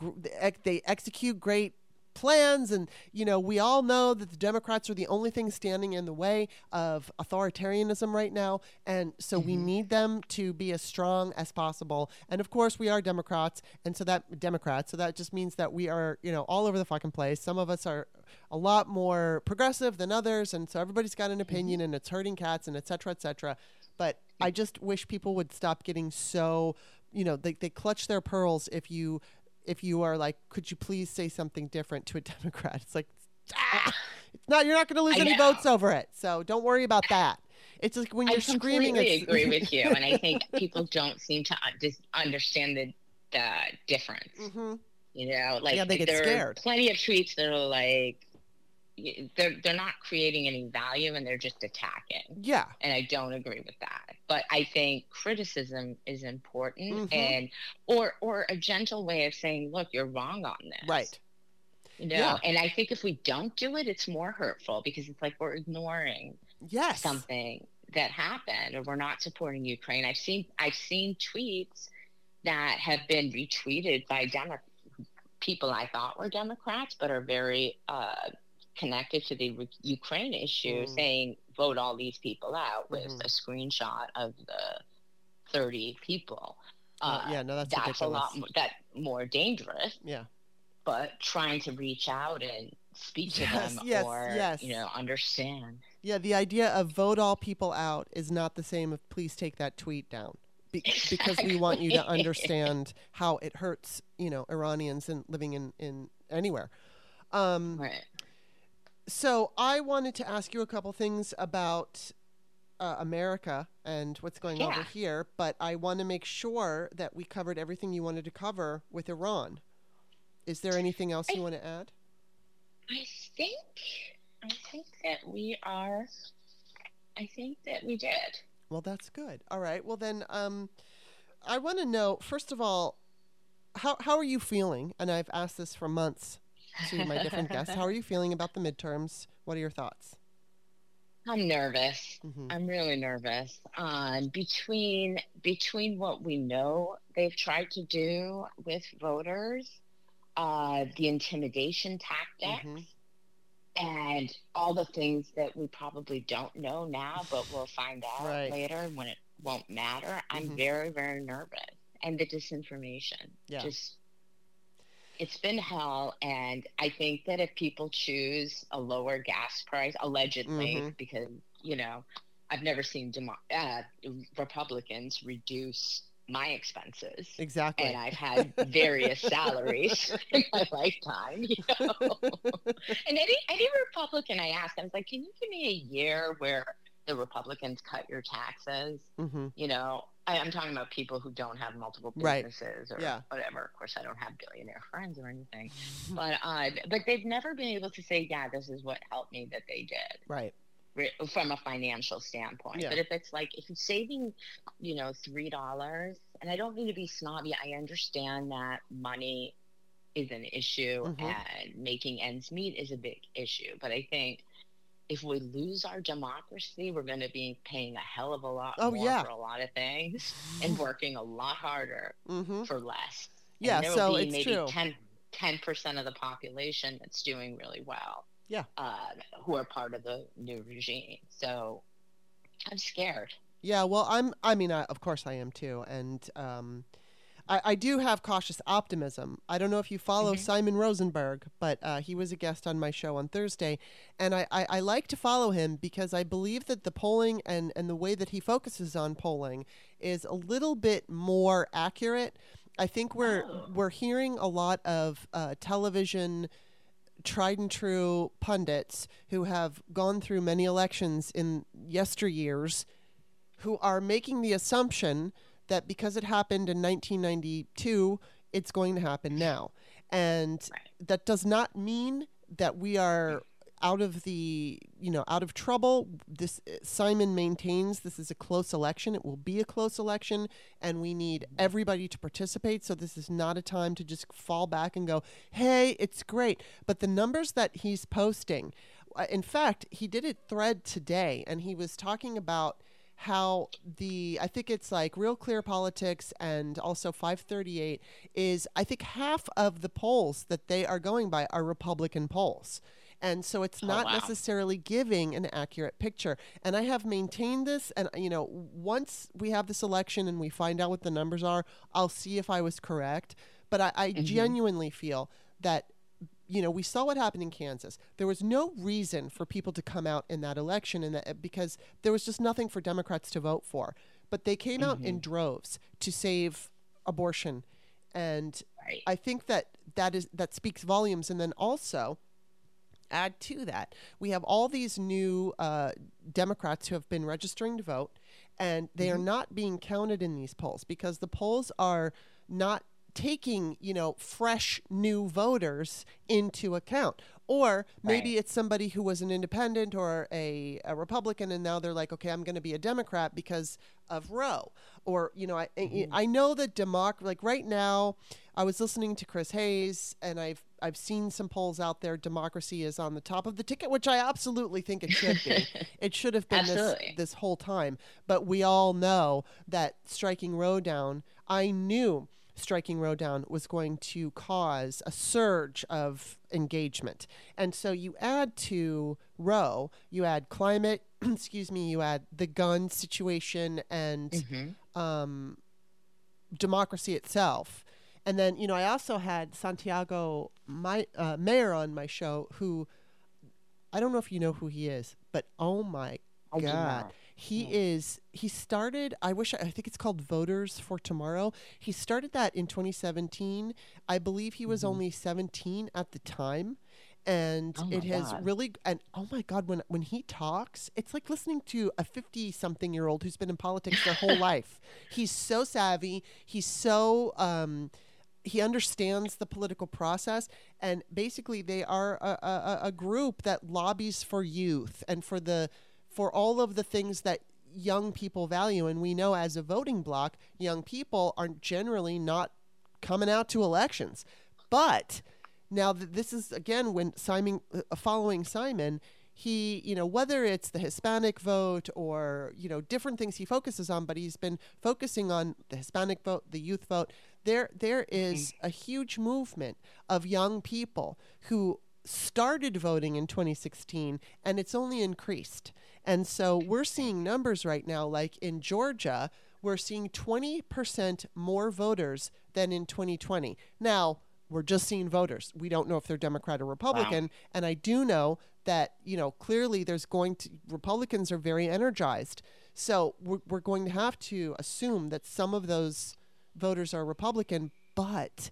they execute great plans and you know we all know that the democrats are the only thing standing in the way of authoritarianism right now and so mm-hmm. we need them to be as strong as possible and of course we are democrats and so that democrats so that just means that we are you know all over the fucking place some of us are a lot more progressive than others and so everybody's got an mm-hmm. opinion mm-hmm. and it's hurting cats and etc cetera, etc but I just wish people would stop getting so, you know, they, they clutch their pearls if you if you are like, could you please say something different to a Democrat? It's like, ah, it's not. You're not going to lose any votes over it. So don't worry about that. It's like when you're I screaming. I agree with you, and I think people don't seem to just understand the the difference. Mm-hmm. You know, like yeah, they get there scared. Are plenty of tweets that are like, they're they're not creating any value and they're just attacking. Yeah. And I don't agree with that. But I think criticism is important mm-hmm. and or or a gentle way of saying, look, you're wrong on this. Right. You know, yeah. and I think if we don't do it, it's more hurtful because it's like we're ignoring yes. something that happened or we're not supporting Ukraine. I've seen I've seen tweets that have been retweeted by Democrats people I thought were Democrats, but are very uh, connected to the Ukraine issue, mm. saying vote all these people out with mm-hmm. a screenshot of the 30 people. Uh, yeah, no, that's, that's a lot more, that more dangerous. Yeah, but trying to reach out and speak to yes, them yes, or yes. you know understand. Yeah, the idea of vote all people out is not the same of please take that tweet down. Be- exactly. because we want you to understand how it hurts, you know, Iranians and living in in anywhere. Um, right. So I wanted to ask you a couple things about uh, America and what's going yeah. over here, but I want to make sure that we covered everything you wanted to cover with Iran. Is there anything else I, you want to add? I think I think that we are. I think that we did. Well, that's good. All right. Well, then, um, I want to know first of all, how how are you feeling? And I've asked this for months to my different guests. How are you feeling about the midterms? What are your thoughts? I'm nervous. Mm-hmm. I'm really nervous. Um, between between what we know they've tried to do with voters, uh, the intimidation tactics, mm-hmm. and all the things that we probably don't know now, but we'll find out right. later when it won't matter. I'm mm-hmm. very very nervous, and the disinformation. Yeah. Just it's been hell and i think that if people choose a lower gas price allegedly mm-hmm. because you know i've never seen demo- uh, republicans reduce my expenses exactly and i've had various salaries in my lifetime you know and any any republican i asked i was like can you give me a year where the republicans cut your taxes mm-hmm. you know I, am talking about people who don't have multiple businesses right. or yeah. whatever. Of course, I don't have billionaire friends or anything, but uh, but they've never been able to say, yeah, this is what helped me that they did. Right. From a financial standpoint, yeah. but if it's like if you're saving, you know, three dollars, and I don't mean to be snobby, I understand that money is an issue mm-hmm. and making ends meet is a big issue, but I think if we lose our democracy, we're going to be paying a hell of a lot oh, more yeah. for a lot of things and working a lot harder mm-hmm. for less. Yeah, so it's maybe true. 10 percent of the population that's doing really well. Yeah, uh, who are part of the new regime. So I'm scared. Yeah, well, I'm. I mean, I, of course, I am too, and um, I, I do have cautious optimism. I don't know if you follow Mm-hmm. Simon Rosenberg, but uh, he was a guest on my show on Thursday, and I, I, I like to follow him because I believe that the polling and, and the way that he focuses on polling is a little bit more accurate. I think we're Oh. we're hearing a lot of uh, television tried and true pundits who have gone through many elections in yesteryears who are making the assumption that because it happened in 1992, it's going to happen now. And Right. that does not mean that we are out of the you know out of trouble. This simon maintains this is a close election. It will be a close election and we need everybody to participate. So this is not a time to just fall back and go hey it's great. But the numbers that he's posting uh, in fact he did a thread today and he was talking about how the I think it's like Real Clear Politics and also 538 is I think half of the polls that they are going by are Republican polls. And so it's oh, not wow. necessarily giving an accurate picture. And I have maintained this and you know once we have this election and we find out what the numbers are, I'll see if I was correct, but I, I mm-hmm. genuinely feel that you know, we saw what happened in Kansas. There was no reason for people to come out in that election, and that uh, because there was just nothing for Democrats to vote for. But they came out in mm-hmm. droves to save abortion, and Right. I think that that is that speaks volumes. And then also, add to that, we have all these new uh, Democrats who have been registering to vote, and they are mm-hmm. not being counted in these polls because the polls are not taking you know fresh new voters into account. Or maybe Right. it's somebody who was an independent or a, a republican and now they're like okay i'm going to be a democrat because of roe. Or you know i I- mm-hmm. i know that democ like right now i was listening to chris hayes and i've i've seen some polls out there democracy is on the top of the ticket which i absolutely think it should be. It should have been this this whole time. But we all know that striking roe down i knew striking Roe down was going to cause a surge of engagement. And so you add to Roe, you add climate, excuse me, you add the gun situation and Mm-hmm. um, democracy itself. And then, you know, I also had Santiago my, uh, Mayer on my show who I don't know if you know who he is, but oh my I God. He is, he started, I wish, I think it's called Voters for Tomorrow. He started that in 2017. I believe he Mm-hmm. was only 17 at the time. And Oh it has God. really, and oh my God, when, when he talks, it's like listening to a 50 something year old who's been in politics their whole life. He's so savvy. He's so, um, he understands the political process and basically they are a, a, a group that lobbies for youth and for the for all of the things that young people value. And we know as a voting bloc young people are generally not coming out to elections. But now th- this is again when Simon uh, following Simon he you know whether it's the Hispanic vote or you know different things he focuses on but he's been focusing on the Hispanic vote the youth vote there there is a huge movement of young people who started voting in 2016 and it's only increased and so we're seeing numbers right now like in Georgia we're seeing 20% more voters than in 2020 now we're just seeing voters. We don't know if they're Democrat or Republican. And I do know that, you know, clearly there's going to, Republicans are very energized. So we're, we're going to have to assume that some of those voters are Republican. But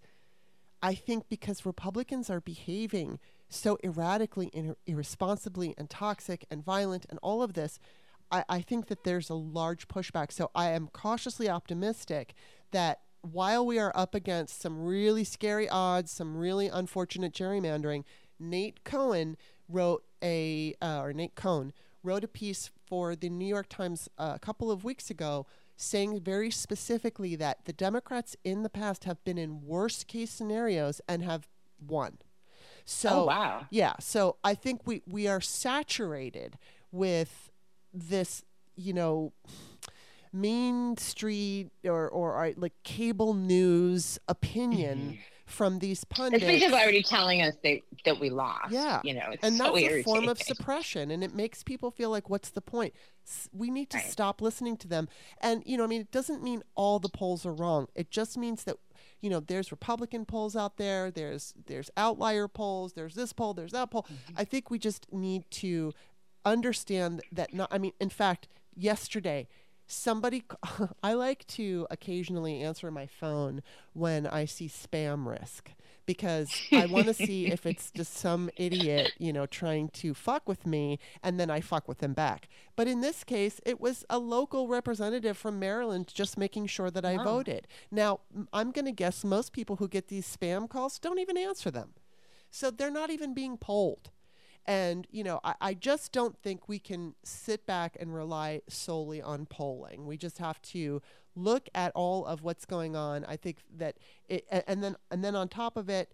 I think because Republicans are behaving so erratically and ir- irresponsibly and toxic and violent and all of this, I, I think that there's a large pushback. So I am cautiously optimistic that while we are up against some really scary odds, some really unfortunate gerrymandering, Nate Cohen wrote a, uh, or Nate Cohn wrote a piece for the New York Times uh, a couple of weeks ago saying very specifically that the Democrats in the past have been in worst case scenarios and have won. Oh, so Oh, wow. yeah, so I think we we are saturated with this, you know, mean Street or or, like cable news opinion mm-hmm. from these pundits. It's basically already telling us that, that we lost. Yeah. You know, it's and so that's a form of suppression and it makes people feel like what's the point we need to Right. stop listening to them and you know i mean it doesn't mean all the polls are wrong it just means that you know, there's Republican polls out there, there's there's outlier polls, there's this poll, there's that poll. Mm-hmm. I think we just need to understand that not I mean, in fact, yesterday somebody I like to occasionally answer my phone when I see spam risk because I want to see if it's just some idiot, you know, trying to fuck with me and then I fuck with them back. But in this case, it was a local representative from Maryland just making sure that I voted. Now, I'm going to guess most people who get these spam calls don't even answer them. So they're not even being polled. And, you know, I, I just don't think we can sit back and rely solely on polling. We just have to look at all of what's going on. I think that it, and then, and then on top of it,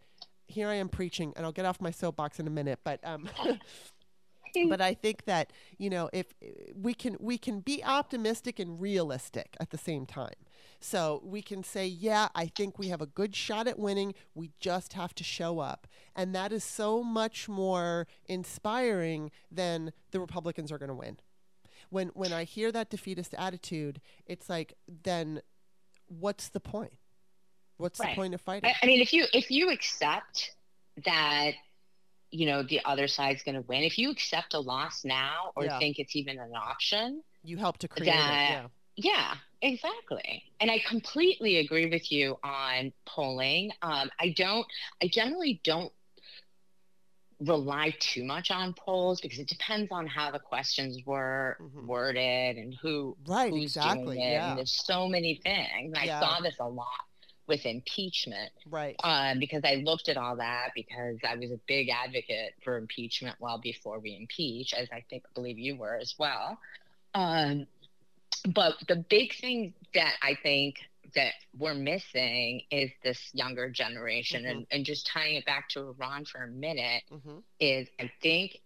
here I am preaching, and I'll get off my soapbox in a minute, but, um, but I think that you know if we can we can be optimistic and realistic at the same time. So we can say, yeah, I think we have a good shot at winning. We just have to show up. And that is so much more inspiring than the Republicans are going to win. When when I hear that defeatist attitude, it's like then what's the point? What's right. the point of fighting? I, I mean, if you if you accept that you know the other side's going to win, if you accept a loss now or yeah. think it's even an option, you help to create that, it. Yeah yeah, exactly. And I completely agree with you on polling. Um, I don't, I generally don't rely too much on polls because it depends on how the questions were mm-hmm. worded and who right who's exactly doing it. yeah and there's so many things yeah. i saw this a lot with impeachment right um, because i looked at all that because i was a big advocate for impeachment well before we impeach as i think believe you were as well um, but the big thing that I think that we're missing is this younger generation mm-hmm. and, and just tying it back to Iran for a minute mm-hmm. is I think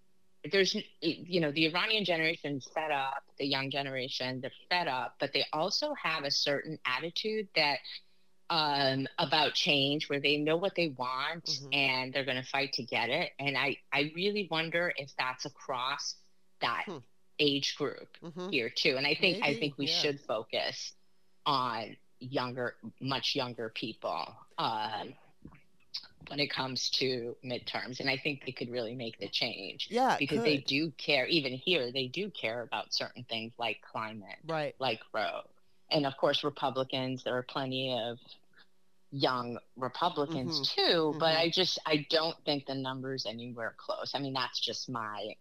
there's you know the Iranian generation fed up the young generation they're fed up but they also have a certain attitude that um, about change where they know what they want mm-hmm. and they're going to fight to get it and I I really wonder if that's across that hmm age group mm-hmm. here too. And I think Maybe, I think we yeah. should focus on younger, much younger people um, when it comes to midterms. And I think they could really make the change. Yeah, because they do care. Even here, they do care about certain things like climate, right? Like Roe, and of course Republicans. There are plenty of young Republicans mm-hmm. too, mm-hmm. but I just I don't think the numbers anywhere close. I mean, that's just my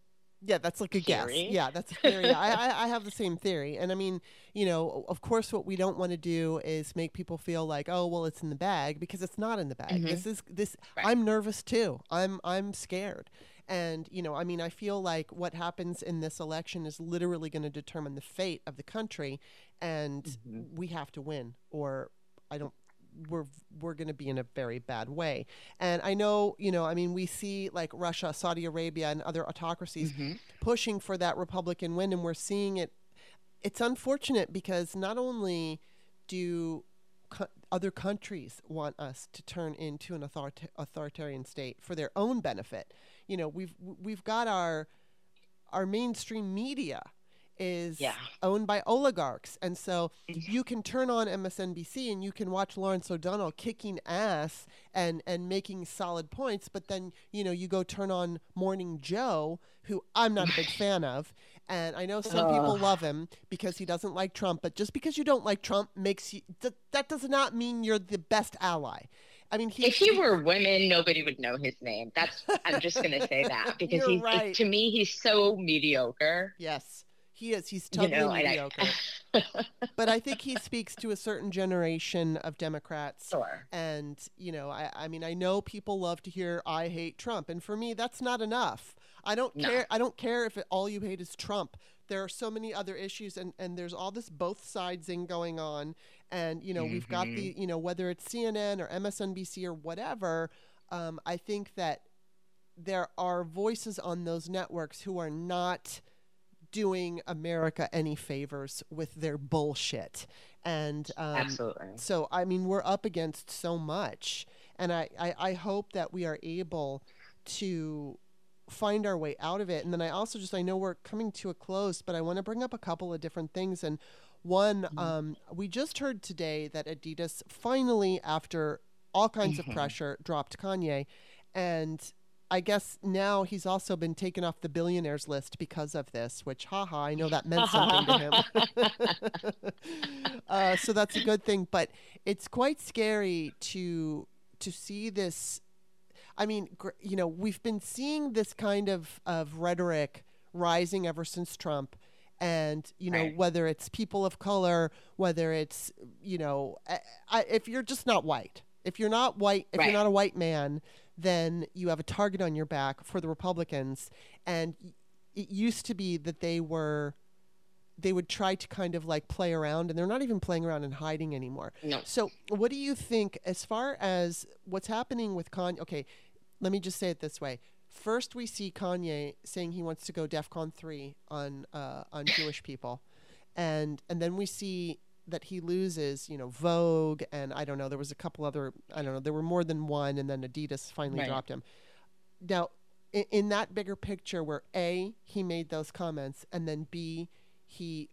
yeah, that's like a theory. guess. Yeah, that's a theory. I, I, I have the same theory, and I mean, you know, of course, what we don't want to do is make people feel like, oh, well, it's in the bag because it's not in the bag. Mm-hmm. This is this. Right. I'm nervous too. I'm I'm scared, and you know, I mean, I feel like what happens in this election is literally going to determine the fate of the country, and mm-hmm. we have to win, or I don't we're we're going to be in a very bad way. And I know, you know, I mean, we see like Russia, Saudi Arabia, and other autocracies mm-hmm. pushing for that Republican win, and we're seeing it. It's unfortunate because not only do co- other countries want us to turn into an authorita- authoritarian state for their own benefit, you know, we've we've got our our mainstream media is yeah. owned by oligarchs. And so you can turn on MSNBC and you can watch Lawrence O'Donnell kicking ass and, and making solid points. But then, you know, you go turn on Morning Joe, who I'm not a big fan of. And I know some people love him because he doesn't like Trump. But just because you don't like Trump makes you, th- that does not mean you're the best ally. I mean, he, if he were women, nobody would know his name. That's I'm just going to say that because he's right. to me he's so mediocre. Yes, he is. He's totally you know, mediocre. I, but I think he speaks to a certain generation of Democrats. Sure. And, you know, I, I mean, I know people love to hear, I hate Trump. And for me, that's not enough. I don't no. care. I don't care if it, all you hate is Trump. There are so many other issues, and, and there's all this both sidesing going on. And, you know, mm-hmm. we've got the, mm-hmm. you know, whether it's CNN or MSNBC or whatever, um, I think that there are voices on those networks who are not – doing America any favors with their bullshit. And um, absolutely. So I mean, we're up against so much, and I, I I hope that we are able to find our way out of it. And then I also just I know we're coming to a close, but I want to bring up a couple of different things. And one, mm-hmm. um, we just heard today that Adidas finally, after all kinds mm-hmm. of pressure, dropped Kanye. And I guess now he's also been taken off the billionaires list because of this, which, haha, I know that meant something to him. uh, so that's a good thing. But it's quite scary to to see this. I mean, you know, we've been seeing this kind of, of rhetoric rising ever since Trump. And, you know, right. whether it's people of color, whether it's, you know, I, I, if you're just not white, if you're not white, if right. you're not a white man, then you have a target on your back for the Republicans. And it used to be that they were they would try to kind of like play around and they're not even playing around and hiding anymore. No. So what do you think as far as what's happening with Kanye? Okay, let me just say it this way. First, we see Kanye saying he wants to go DEFCON three on uh, on Jewish people, and and then we see that he loses, you know, Vogue and I don't know, there was a couple other, I don't know, there were more than one, and then Adidas finally right. dropped him. Now, in, in, that bigger picture, where A, he made those comments, and then B, he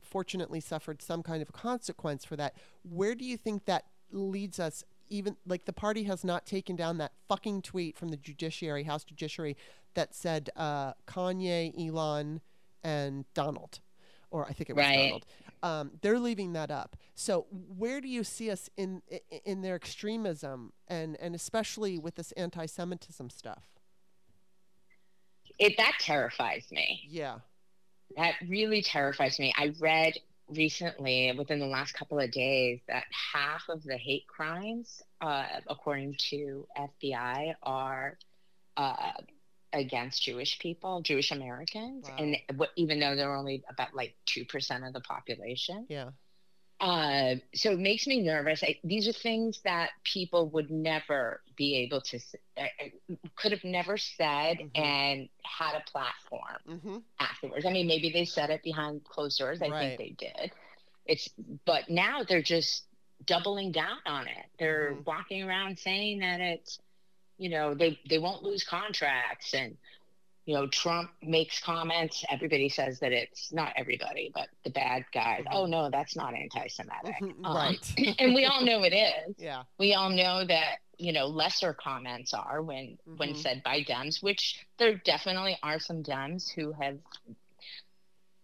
fortunately suffered some kind of consequence for that, where do you think that leads us? Even like the party has not taken down that fucking tweet from the Judiciary, House Judiciary, that said uh, Kanye, Elon, and Donald or I think it was right. Donald. Um, they're leaving that up. So where do you see us in in their extremism and and especially with this anti-Semitism stuff? It that terrifies me. Yeah, that really terrifies me. I read recently, within the last couple of days, that half of the hate crimes, uh, according to FBI, are uh, against Jewish people, Jewish Americans, wow. and even though they're only about like two percent of the population. Yeah. Uh, so it makes me nervous. I, these are things that people would never be able to, uh, could have never said mm-hmm. and had a platform mm-hmm. afterwards. I mean, maybe they said it behind closed doors. I right. think they did. It's, but now they're just doubling down on it. They're mm-hmm. walking around saying that it's you know they they won't lose contracts and you know trump makes comments everybody says that it's not everybody but the bad guys mm-hmm. oh no that's not anti-semitic mm-hmm. um, right and we all know it is yeah we all know that you know lesser comments are when mm-hmm. when said by dems which there definitely are some dems who have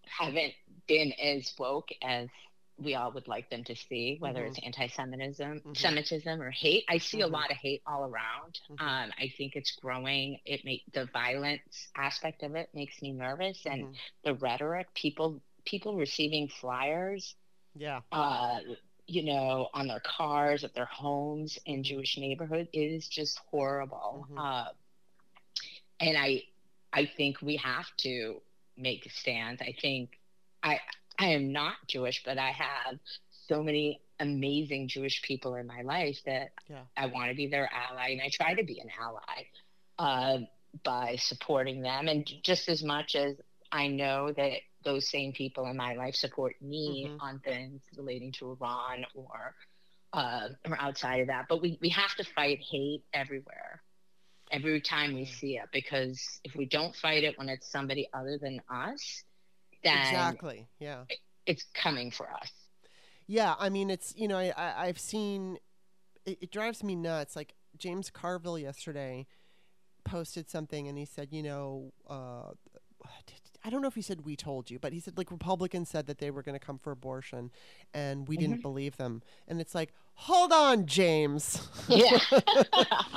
haven't been as woke as we all would like them to see, whether mm-hmm. it's anti-Semitism, mm-hmm. Semitism, or hate. I see mm-hmm. a lot of hate all around. Mm-hmm. Um, I think it's growing. It make the violence aspect of it makes me nervous, and mm-hmm. the rhetoric, people people receiving flyers, yeah, uh, you know, on their cars, at their homes in Jewish neighborhood is just horrible. Mm-hmm. Uh, and I, I think we have to make a stand. I think I I am not Jewish, but I have so many amazing Jewish people in my life that yeah. I want to be their ally, and I try to be an ally uh, by supporting them, and just as much as I know that those same people in my life support me mm-hmm. on things relating to Iran or uh, or outside of that. But we, we have to fight hate everywhere, every time we mm. see it, because if we don't fight it when it's somebody other than us, then exactly yeah it's coming for us yeah i mean it's you know I, I have seen it, it drives me nuts like james carville yesterday posted something and he said you know uh, I don't know if he said we told you, but he said like Republicans said that they were going to come for abortion, and we mm-hmm. didn't believe them. And it's like, hold on, James. Yeah,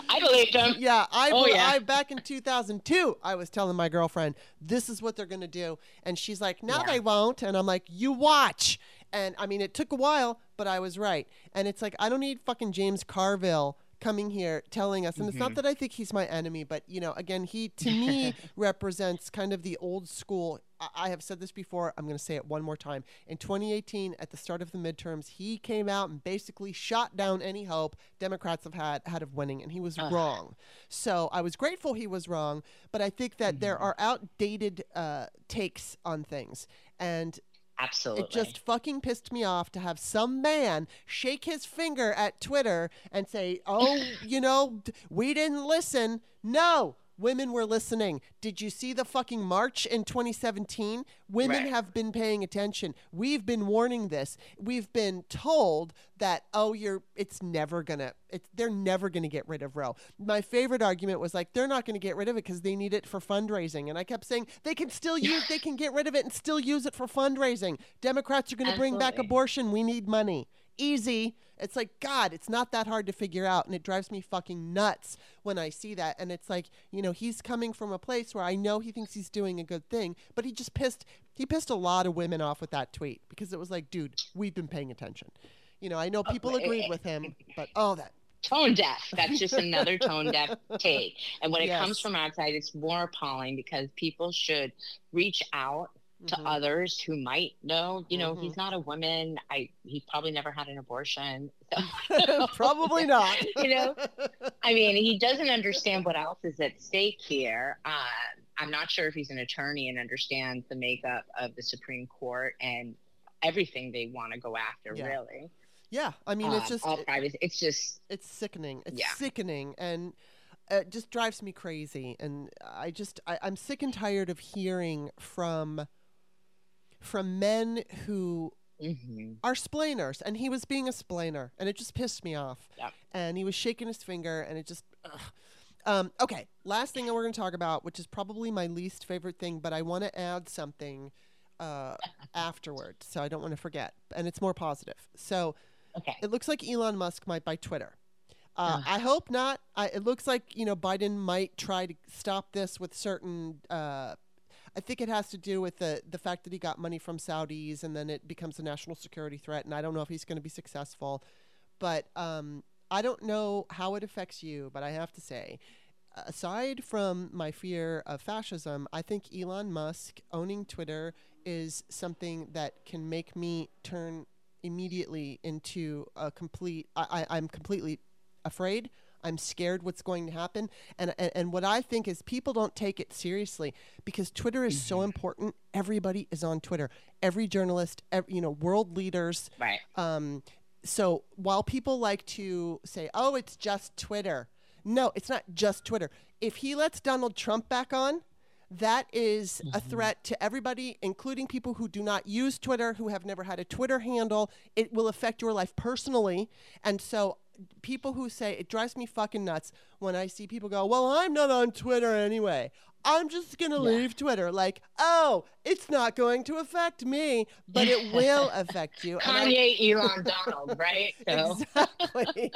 I believed him. Yeah, I, oh, yeah. I back in 2002, I was telling my girlfriend this is what they're going to do, and she's like, no, yeah. they won't. And I'm like, you watch. And I mean, it took a while, but I was right. And it's like I don't need fucking James Carville coming here telling us and mm-hmm. it's not mm-hmm. that i think he's my enemy but you know again he to me represents kind of the old school I, have said this before i'm going to say it one more time in 2018 at the start of the midterms he came out and basically shot down any hope democrats have had had of winning and he was uh. wrong so i was grateful he was wrong but i think that mm-hmm. there are outdated uh, takes on things and Absolutely. It just fucking pissed me off to have some man shake his finger at Twitter and say, "Oh, you know, we didn't listen." No, Women were listening. Did you see the fucking march in 2017? Women Right. have been paying attention. We've been warning this. We've been told that oh, you're it's never gonna it's they're never gonna get rid of Roe. My favorite argument was like they're not gonna get rid of it because they need it for fundraising, and I kept saying they can still use they can get rid of it and still use it for fundraising. Democrats are gonna bring back abortion. We need money. Easy. It's like, God, it's not that hard to figure out. And it drives me fucking nuts when I see that. And it's like, you know, he's coming from a place where I know he thinks he's doing a good thing, but he just pissed, he pissed a lot of women off with that tweet because it was like, dude, we've been paying attention. You know, I know uh, people Okay. agreed with him, but oh, that. tone deaf. That's just another tone deaf take. And when it Yes. comes from outside, it's more appalling because people should reach out to Mhm. others who might know. You know, Mhm. he's not a woman. I he probably never had an abortion. So, Probably not. You know, I mean, he doesn't understand what else is at stake here. Uh, I'm not sure if he's an attorney and understands the makeup of the Supreme Court and everything they want to go after. Yeah. Really, yeah, I mean, it's Um, just, all it- It's just it's sickening. It's Yeah. sickening, and it just drives me crazy. And I just I, I'm sick and tired of hearing from from men who mhm. are splainers, and he was being a splainer, and it just pissed me off. Yep. And he was shaking his finger, and it just. Um, okay, last thing that we're going to talk about, which is probably my least favorite thing, but I want to add something uh, afterward, so I don't want to forget, and it's more positive. So okay. it looks like Elon Musk might buy Twitter. Uh, I hope not. I, it looks like you know Biden might try to stop this with certain. Uh, I think it has to do with the the fact that he got money from Saudis, and then it becomes a national security threat. And I don't know if he's going to be successful, but um, I don't know how it affects you. But I have to say, aside from my fear of fascism, I think Elon Musk owning Twitter is something that can make me turn immediately into a complete. I, I, I'm completely afraid. I'm scared what's going to happen. And, and and what I think is people don't take it seriously because Twitter is so important. Everybody is on Twitter. Every journalist, ev you know, world leaders. Right. Um, so while people like to say, "Oh, it's just Twitter," no, it's not just Twitter. If he lets Donald Trump back on, that is a threat to everybody, including people who do not use Twitter, who have never had a Twitter handle. It will affect your life personally, and so people who say it drives me fucking nuts when I see people go, "Well, I'm not on Twitter anyway. I'm just gonna leave Twitter." Like, oh, it's not going to affect me, but it will affect you. I- Kanye, Elon, Donald, right? So exactly.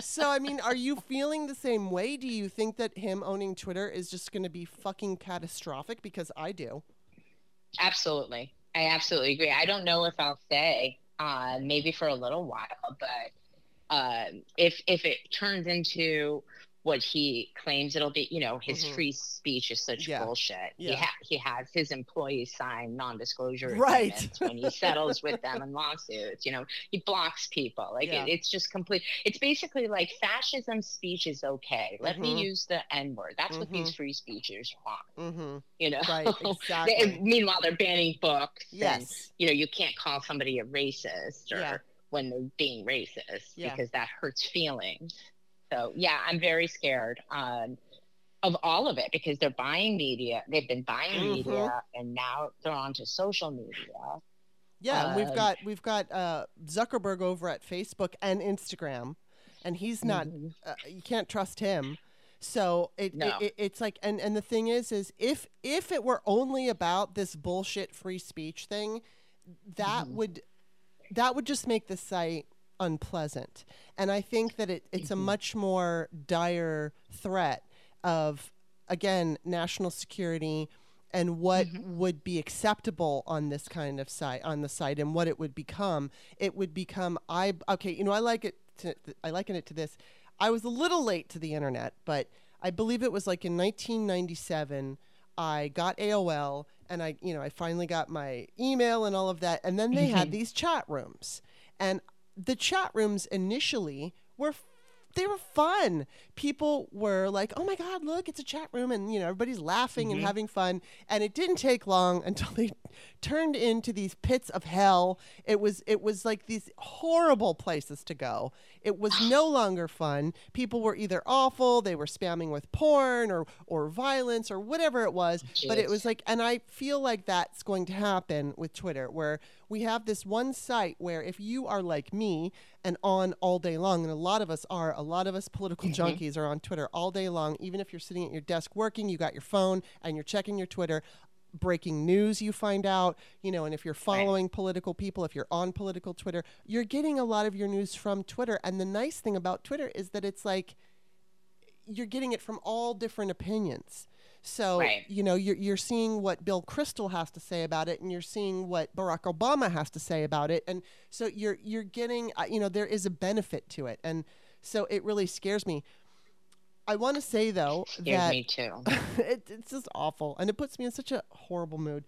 so, I mean, are you feeling the same way? Do you think that him owning Twitter is just going to be fucking catastrophic? Because I do. absolutely, I absolutely agree. I don't know if I'll stay, uh, maybe for a little while, but uh, if if it turns into what he claims it'll be, you know, his Mhm. free speech is such Yeah. bullshit. He ha- he has his employees sign non-disclosure Right. agreements when he settles with them in lawsuits. You know, he blocks people. Like Yeah. it, it's just complete. It's basically like fascism speech is okay. Let Mhm. me use the N word. That's what these free speechers want. Mm-hmm. You know, Right, They- meanwhile, they're banning books. and, Yes. you know, you can't call somebody a racist or Yeah. When they're being racist Yeah. because that hurts feelings. So yeah, I'm very scared um, of all of it because they're buying media. They've been buying Mhm. media, and now they're onto social media. Yeah, and we've Um, got we've got uh, Zuckerberg over at Facebook and Instagram, and he's not. Mhm. Uh, you can't trust him. So it, No. it, it it's like and and the thing is is if if it were only about this bullshit free speech thing, that Mhm. would that would just make the site unpleasant. And I think that it, it's a Mhm. much more dire threat of again national security and what Mhm. would be acceptable on this kind of site on the site and what it would become it would become i okay you know i like it to i liken it to this i was a little late to the internet but i believe it was like in 1997 i got aol and i you know i finally got my email and all of that and then they had Mhm. these chat rooms and the chat rooms initially were they were fun. People were like, "Oh my god, look, it's a chat room," and you know everybody's laughing mm-hmm. and having fun. And it didn't take long until they turned into these pits of hell. It was it was like these horrible places to go. It was no longer fun. People were either awful, they were spamming with porn or or violence or whatever it was. Jeez. But it was like, and I feel like that's going to happen with Twitter, where we have this one site where if you are like me and on all day long, and a lot of us are, a lot of us political mm-hmm. junkies are on Twitter all day long, even if you're sitting at your desk working, you got your phone and you're checking your Twitter breaking news you find out, you know, and if you're following right. political people, if you're on political Twitter, you're getting a lot of your news from Twitter. And the nice thing about Twitter is that it's like you're getting it from all different opinions. So, right. you know, you're, you're seeing what Bill Kristol has to say about it and you're seeing what Barack Obama has to say about it. And so you're, you're getting, uh, you know, there is a benefit to it. And so it really scares me. I want to say though that me too. it, it's just awful, and it puts me in such a horrible mood.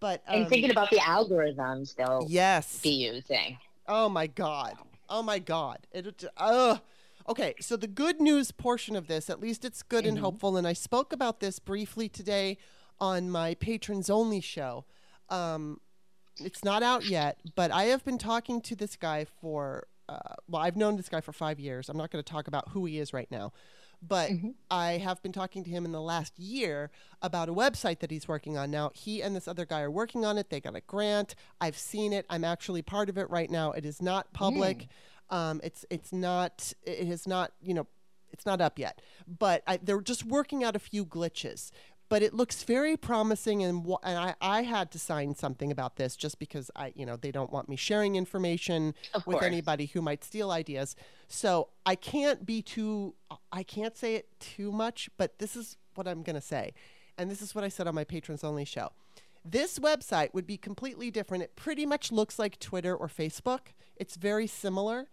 But um, and thinking about the algorithms they'll yes be using. Oh my god! Oh my god! It. Uh, Okay, so the good news portion of this, at least it's good mm-hmm. and hopeful, and I spoke about this briefly today on my patrons only show. Um, it's not out yet, but I have been talking to this guy for, uh, well, I've known this guy for five years. I'm not going to talk about who he is right now, but mm-hmm. I have been talking to him in the last year about a website that he's working on. Now, he and this other guy are working on it. They got a grant. I've seen it. I'm actually part of it right now. It is not public. Mm. Um, it's it's not it is not you know it's not up yet, but I, they're just working out a few glitches. But it looks very promising, and, and I, I had to sign something about this just because I you know they don't want me sharing information with anybody who might steal ideas. So I can't be too I can't say it too much, but this is what I'm gonna say, and this is what I said on my patrons only show. This website would be completely different. It pretty much looks like Twitter or Facebook. It's very similar,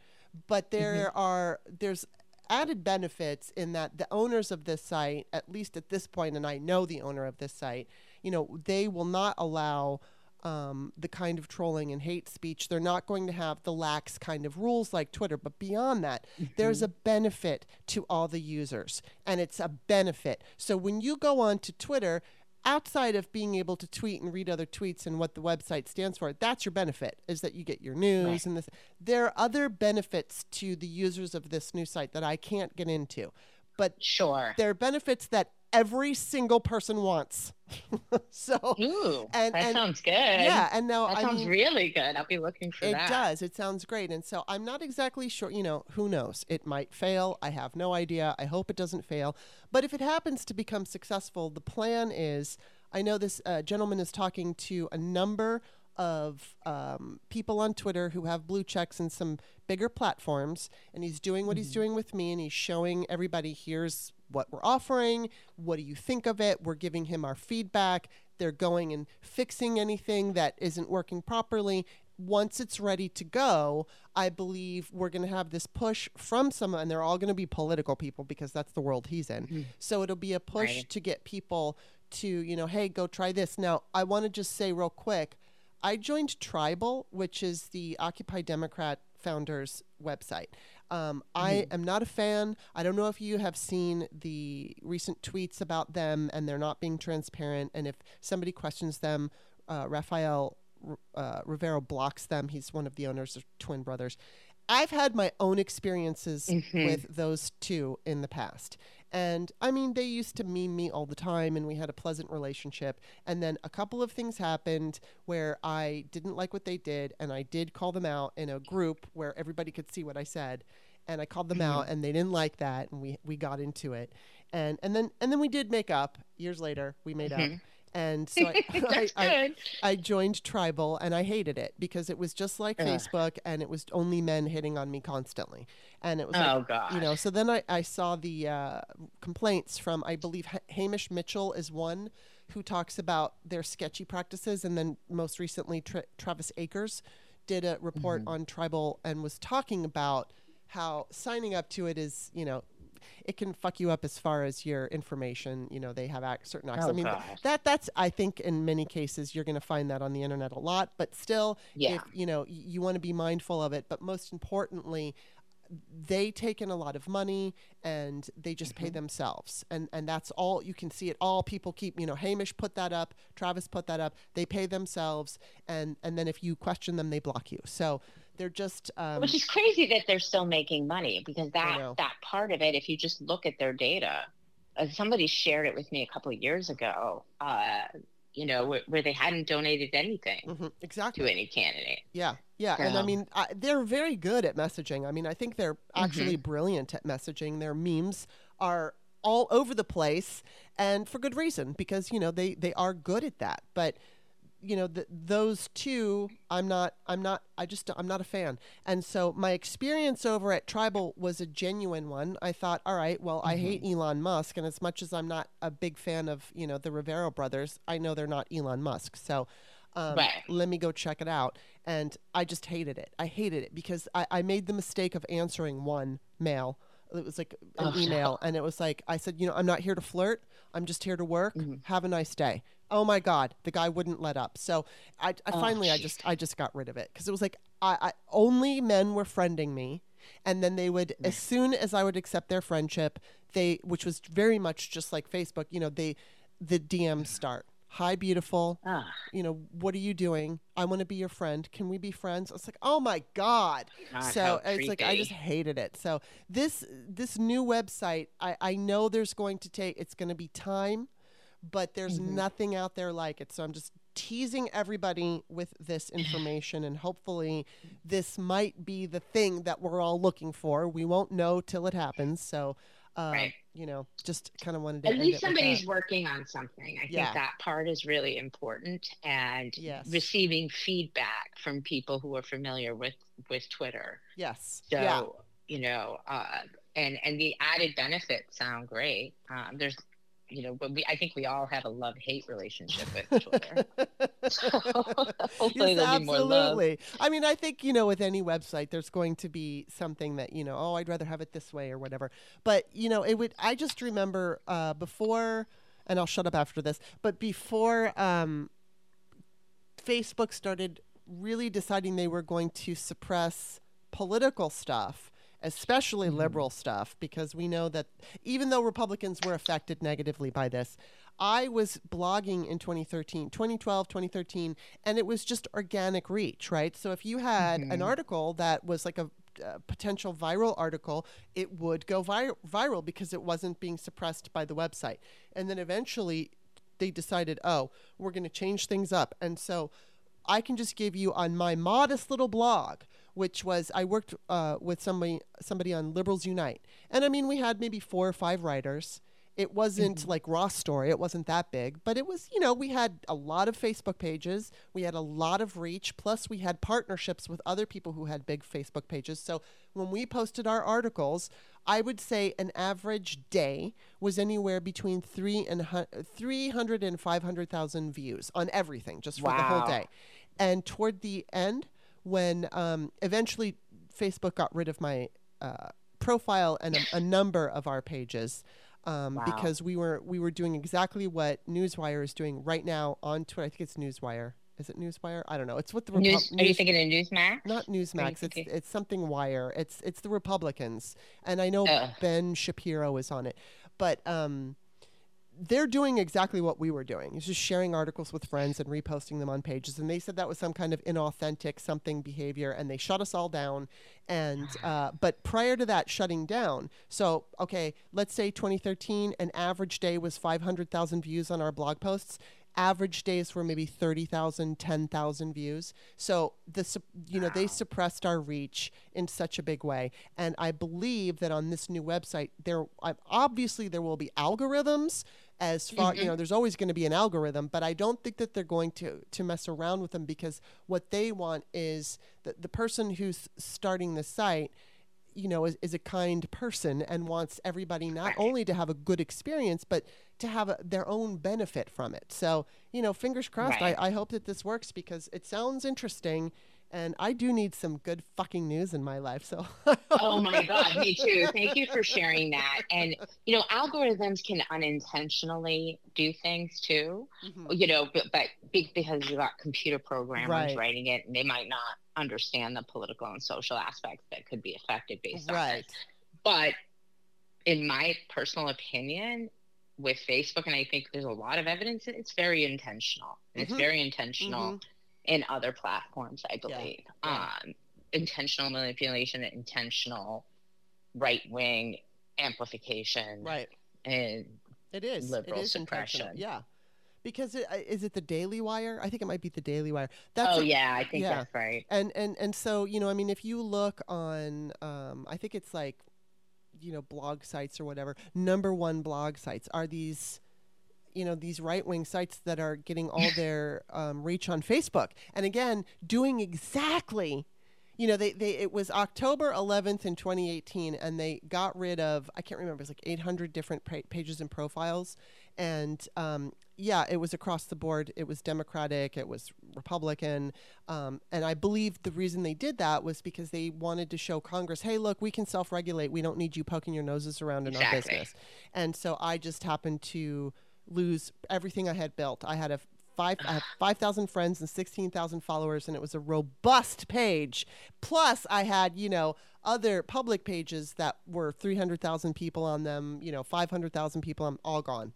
but there mm-hmm. are there's added benefits in that the owners of this site, at least at this point, and I know the owner of this site, you know, they will not allow um, the kind of trolling and hate speech. They're not going to have the lax kind of rules like Twitter. But beyond that, mm-hmm. there's a benefit to all the users, and it's a benefit. So when you go on to Twitter, outside of being able to tweet and read other tweets and what the website stands for, that's your benefit is that you get your news right. and this. There are other benefits to the users of this new site that I can't get into, but sure, there are benefits that every single person wants. so, Ooh, and, that and, sounds good. Yeah, and now that I sounds mean, really good. I'll be looking for it that. It does. It sounds great. And so I'm not exactly sure. You know, who knows? It might fail. I have no idea. I hope it doesn't fail. But if it happens to become successful, the plan is. I know this uh, gentleman is talking to a number of um, people on Twitter who have blue checks and some bigger platforms, and he's doing what mm-hmm. he's doing with me, and he's showing everybody here's what we're offering. What do you think of it? We're giving him our feedback. They're going and fixing anything that isn't working properly. Once it's ready to go, I believe we're going to have this push from some, and they're all going to be political people because that's the world he's in. Mm. So it'll be a push right. to get people to, you know, hey, go try this. Now, I want to just say real quick I joined Tribel, which is the Occupy Democrat founders website. Um, I mm-hmm. am not a fan. I don't know if you have seen the recent tweets about them and they're not being transparent. And if somebody questions them, uh, Rafael uh, Rivero blocks them. He's one of the owners of Twin Brothers. I've had my own experiences mm-hmm. with those two in the past. And I mean, they used to meme me all the time, and we had a pleasant relationship. And then a couple of things happened where I didn't like what they did, and I did call them out in a group where everybody could see what I said. And I called them mm-hmm. out, and they didn't like that, and we we got into it. And and then and then we did make up years later. We made mm-hmm. up. And so I, I, I, I, joined Tribel and I hated it because it was just like Ugh. Facebook and it was only men hitting on me constantly. And it was oh, like, God. you know, so then I, I saw the uh, complaints from, I believe H- Hamish Mitchell is one who talks about their sketchy practices. And then most recently, Tra- Travis Akers did a report mm-hmm. on Tribel and was talking about how signing up to it is, you know, it can fuck you up as far as your information. You know, they have ac- certain access. Oh, I mean, gosh. that that's I think in many cases you're going to find that on the internet a lot. But still, yeah. if you know you want to be mindful of it. But most importantly, they take in a lot of money and they just Mm-hmm. pay themselves and and that's all you can see it all people keep you know hamish put that up travis put that up they pay themselves and and then if you question them they block you so they're just um, Which is crazy that they're still making money because that that part of it, if you just look at their data, uh, somebody shared it with me a couple of years ago. Uh, you know, where, where they hadn't donated anything mhm, exactly to any candidate. Yeah, yeah, and I mean I, they're very good at messaging. I mean, I think they're actually brilliant at messaging. Their memes are all over the place, and for good reason because you know they they are good at that. But you know th those two, I'm not. I'm not. I just I'm not a fan. And so my experience over at Tribel was a genuine one. I thought, all right, well, I hate Elon Musk, and as much as I'm not a big fan of you know the Rivero brothers, I know they're not Elon Musk. So um, Right. let me go check it out. And I just hated it. I hated it because I, I made the mistake of answering one mail. It was like an Oh, email, and it was like, I said, you know, I'm not here to flirt. I'm just here to work. Mm-hmm. Have a nice day. Oh my God, the guy wouldn't let up. So I, I Oh, finally, I just, I just got rid of it because it was like, I, I only men were friending me, and then they would, as soon as I would accept their friendship, they, which was very much just like Facebook, you know, they, the DMs start. Hi, beautiful Ah, you know, what are you doing? I want to be your friend. Can we be friends? It's like, oh my god. God, so it's like I just hated it. So this this new website, I I know there's going to take it's going to be time, but there's Mm-hmm. nothing out there like it. So I'm just teasing everybody with this information and hopefully this might be the thing that we're all looking for. We won't know till it happens. So uh, Right. you know, just kind of wanted to at least somebody's working on something. I Yeah. think that part is really important, and Yes. receiving feedback from people who are familiar with with Twitter. Yes. So yeah. you know, uh, and and the added benefits sound great. Um, there's, you know, but we I think we all have a love hate relationship with Twitter. so hopefully yes, there'll be more love. absolutely. I mean, I think you know, with any website, there's going to be something that you know, oh, I'd rather have it this way or whatever. But you know, it would. I just remember uh, before, and I'll shut up after this. But before um, Facebook started really deciding they were going to suppress political stuff, especially liberal stuff, because we know that even though Republicans were affected negatively by this, I was blogging in 2013, 2012, 2013, and it was just organic reach, right? So if you had an article that was like a uh, potential viral article, it would go vi- viral because it wasn't being suppressed by the website. And then eventually they decided, oh, we're going to change things up. And so I can just give you on my modest little blog, which was I worked uh, with somebody somebody on Liberals Unite, and I mean we had maybe four or five writers. It wasn't like Raw Story; it wasn't that big, but it was you know we had a lot of Facebook pages, we had a lot of reach, plus we had partnerships with other people who had big Facebook pages. So when we posted our articles, I would say an average day was anywhere between three and hu- 300 and 500,000 views on everything, just for the whole day. And toward the end, when um, eventually Facebook got rid of my uh, profile and a, a number of our pages. Um, Wow. Because we were we were doing exactly what Newswire is doing right now on Twitter. I think it's Newswire. Is it Newswire? I don't know. It's what the Repu- News, are you thinking of Newsmax? not Newsmax. It's it's something Wire. It's it's the Republicans, and I know Ugh. Ben Shapiro is on it, but um, they're doing exactly what we were doing. It's just sharing articles with friends and reposting them on pages. And they said that was some kind of inauthentic something behavior, and they shut us all down. And uh, but prior to that shutting down, so okay, let's say 2013, an average day was 500,000 views on our blog posts average days were maybe 30,000, 10,000 views. So the you know they suppressed our reach in such a big way. And I believe that on this new website there obviously there will be algorithms as far you mm-hmm. know there's always going to be an algorithm, but I don't think that they're going to to mess around with them because what they want is that the person who's starting the site you know, is, is a kind person and wants everybody not only to have a good experience, but to have a, their own benefit from it. So, you know, fingers crossed. Right. I, I hope that this works because it sounds interesting. And I do need some good fucking news in my life. So, oh my god me too thank you for sharing that and you know algorithms can unintentionally do things too Mhm. you know but, but because you got computer programmers Right. writing it and they might not understand the political and social aspects that could be affected based right. on this. But in my personal opinion, with Facebook, and I think there's a lot of evidence, it's very intentional. Mm-hmm. It's very intentional mm-hmm. in other platforms, I believe. Yeah. Yeah. Um, intentional manipulation, intentional right wing amplification. Right. And it is liberal it is suppression. Yeah. Because it, is it the Daily Wire? I think it might be the Daily Wire. That's oh a, yeah, I think yeah. that's right. And and and so you know, I mean, if you look on, um, I think it's like, you know, blog sites or whatever. Number one blog sites are these you know these right wing sites that are getting all their um, reach on Facebook, and again doing exactly you know, they, they it was October 11th in 2018, and they got rid of I can't remember it was like 800 different pages and profiles, and um, yeah, it was across the board. It was Democratic, it was Republican, um, and I believe the reason they did that was because they wanted to show Congress, hey, look, we can self-regulate. We don't need you poking your noses around in exactly. our business. And so I just happened to lose everything I had built. I had a five I have five thousand friends and sixteen thousand followers, and it was a robust page. Plus, I had you know other public pages that were three hundred thousand people on them. You know, five hundred thousand people. I'm all gone,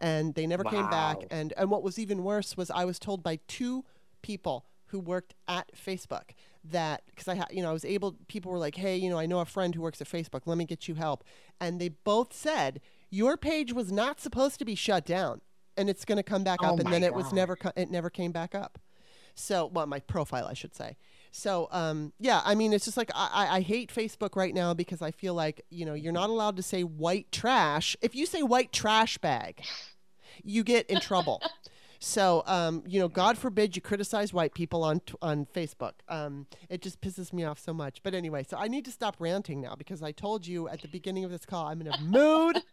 and they never wow. came back. And and what was even worse was I was told by two people who worked at Facebook that because I had you know I was able people were like hey you know I know a friend who works at Facebook let me get you help and they both said your page was not supposed to be shut down and it's going to come back up, oh and then it was never co- it never came back up. So, well, my profile, I should say. So, um, yeah, I mean, it's just like I, I hate Facebook right now because I feel like you know you're not allowed to say white trash. If you say white trash bag, you get in trouble. So, um, you know, God forbid you criticize white people on on Facebook. Um, it just pisses me off so much. But anyway, so I need to stop ranting now because I told you at the beginning of this call I'm in a mood.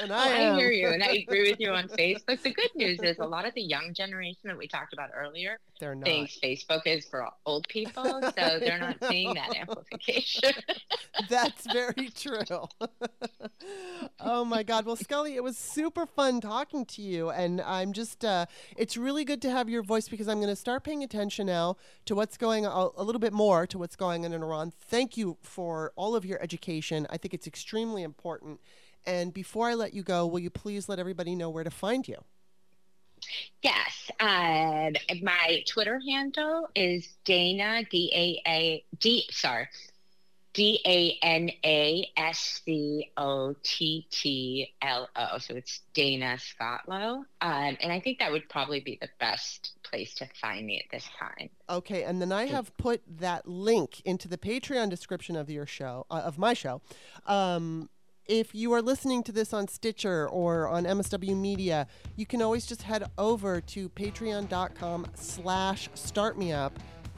and I, well, I hear you, and I agree with you on Facebook. The good news is a lot of the young generation that we talked about earlier they're not. thinks Facebook is for old people, so they're not seeing that amplification. That's very true. oh my God! Well, Scully, it was super fun talking to you. And I'm just, uh, it's really good to have your voice because I'm going to start paying attention now to what's going on, a little bit more to what's going on in Iran. Thank you for all of your education. I think it's extremely important. And before I let you go, will you please let everybody know where to find you? Yes. Uh, my Twitter handle is Dana, D A A D, sorry, D A N A S C O T T L O. So it's Dana Scottlow. Um, and I think that would probably be the best place to find me at this time. Okay. And then I have put that link into the Patreon description of your show, uh, of my show. Um, if you are listening to this on Stitcher or on MSW Media, you can always just head over to patreon.com slash startmeup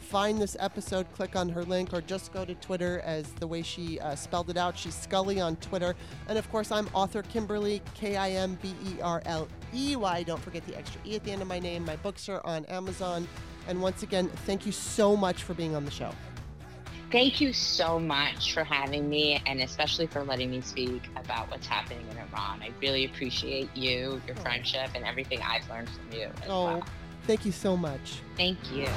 find this episode, click on her link, or just go to Twitter as the way she uh, spelled it out. She's Scully on Twitter. And of course, I'm author Kimberly, K I M B E R L E Y. Don't forget the extra E at the end of my name. My books are on Amazon. And once again, thank you so much for being on the show. Thank you so much for having me and especially for letting me speak about what's happening in Iran. I really appreciate you, your oh. friendship, and everything I've learned from you. oh, well. thank you so much. Thank you.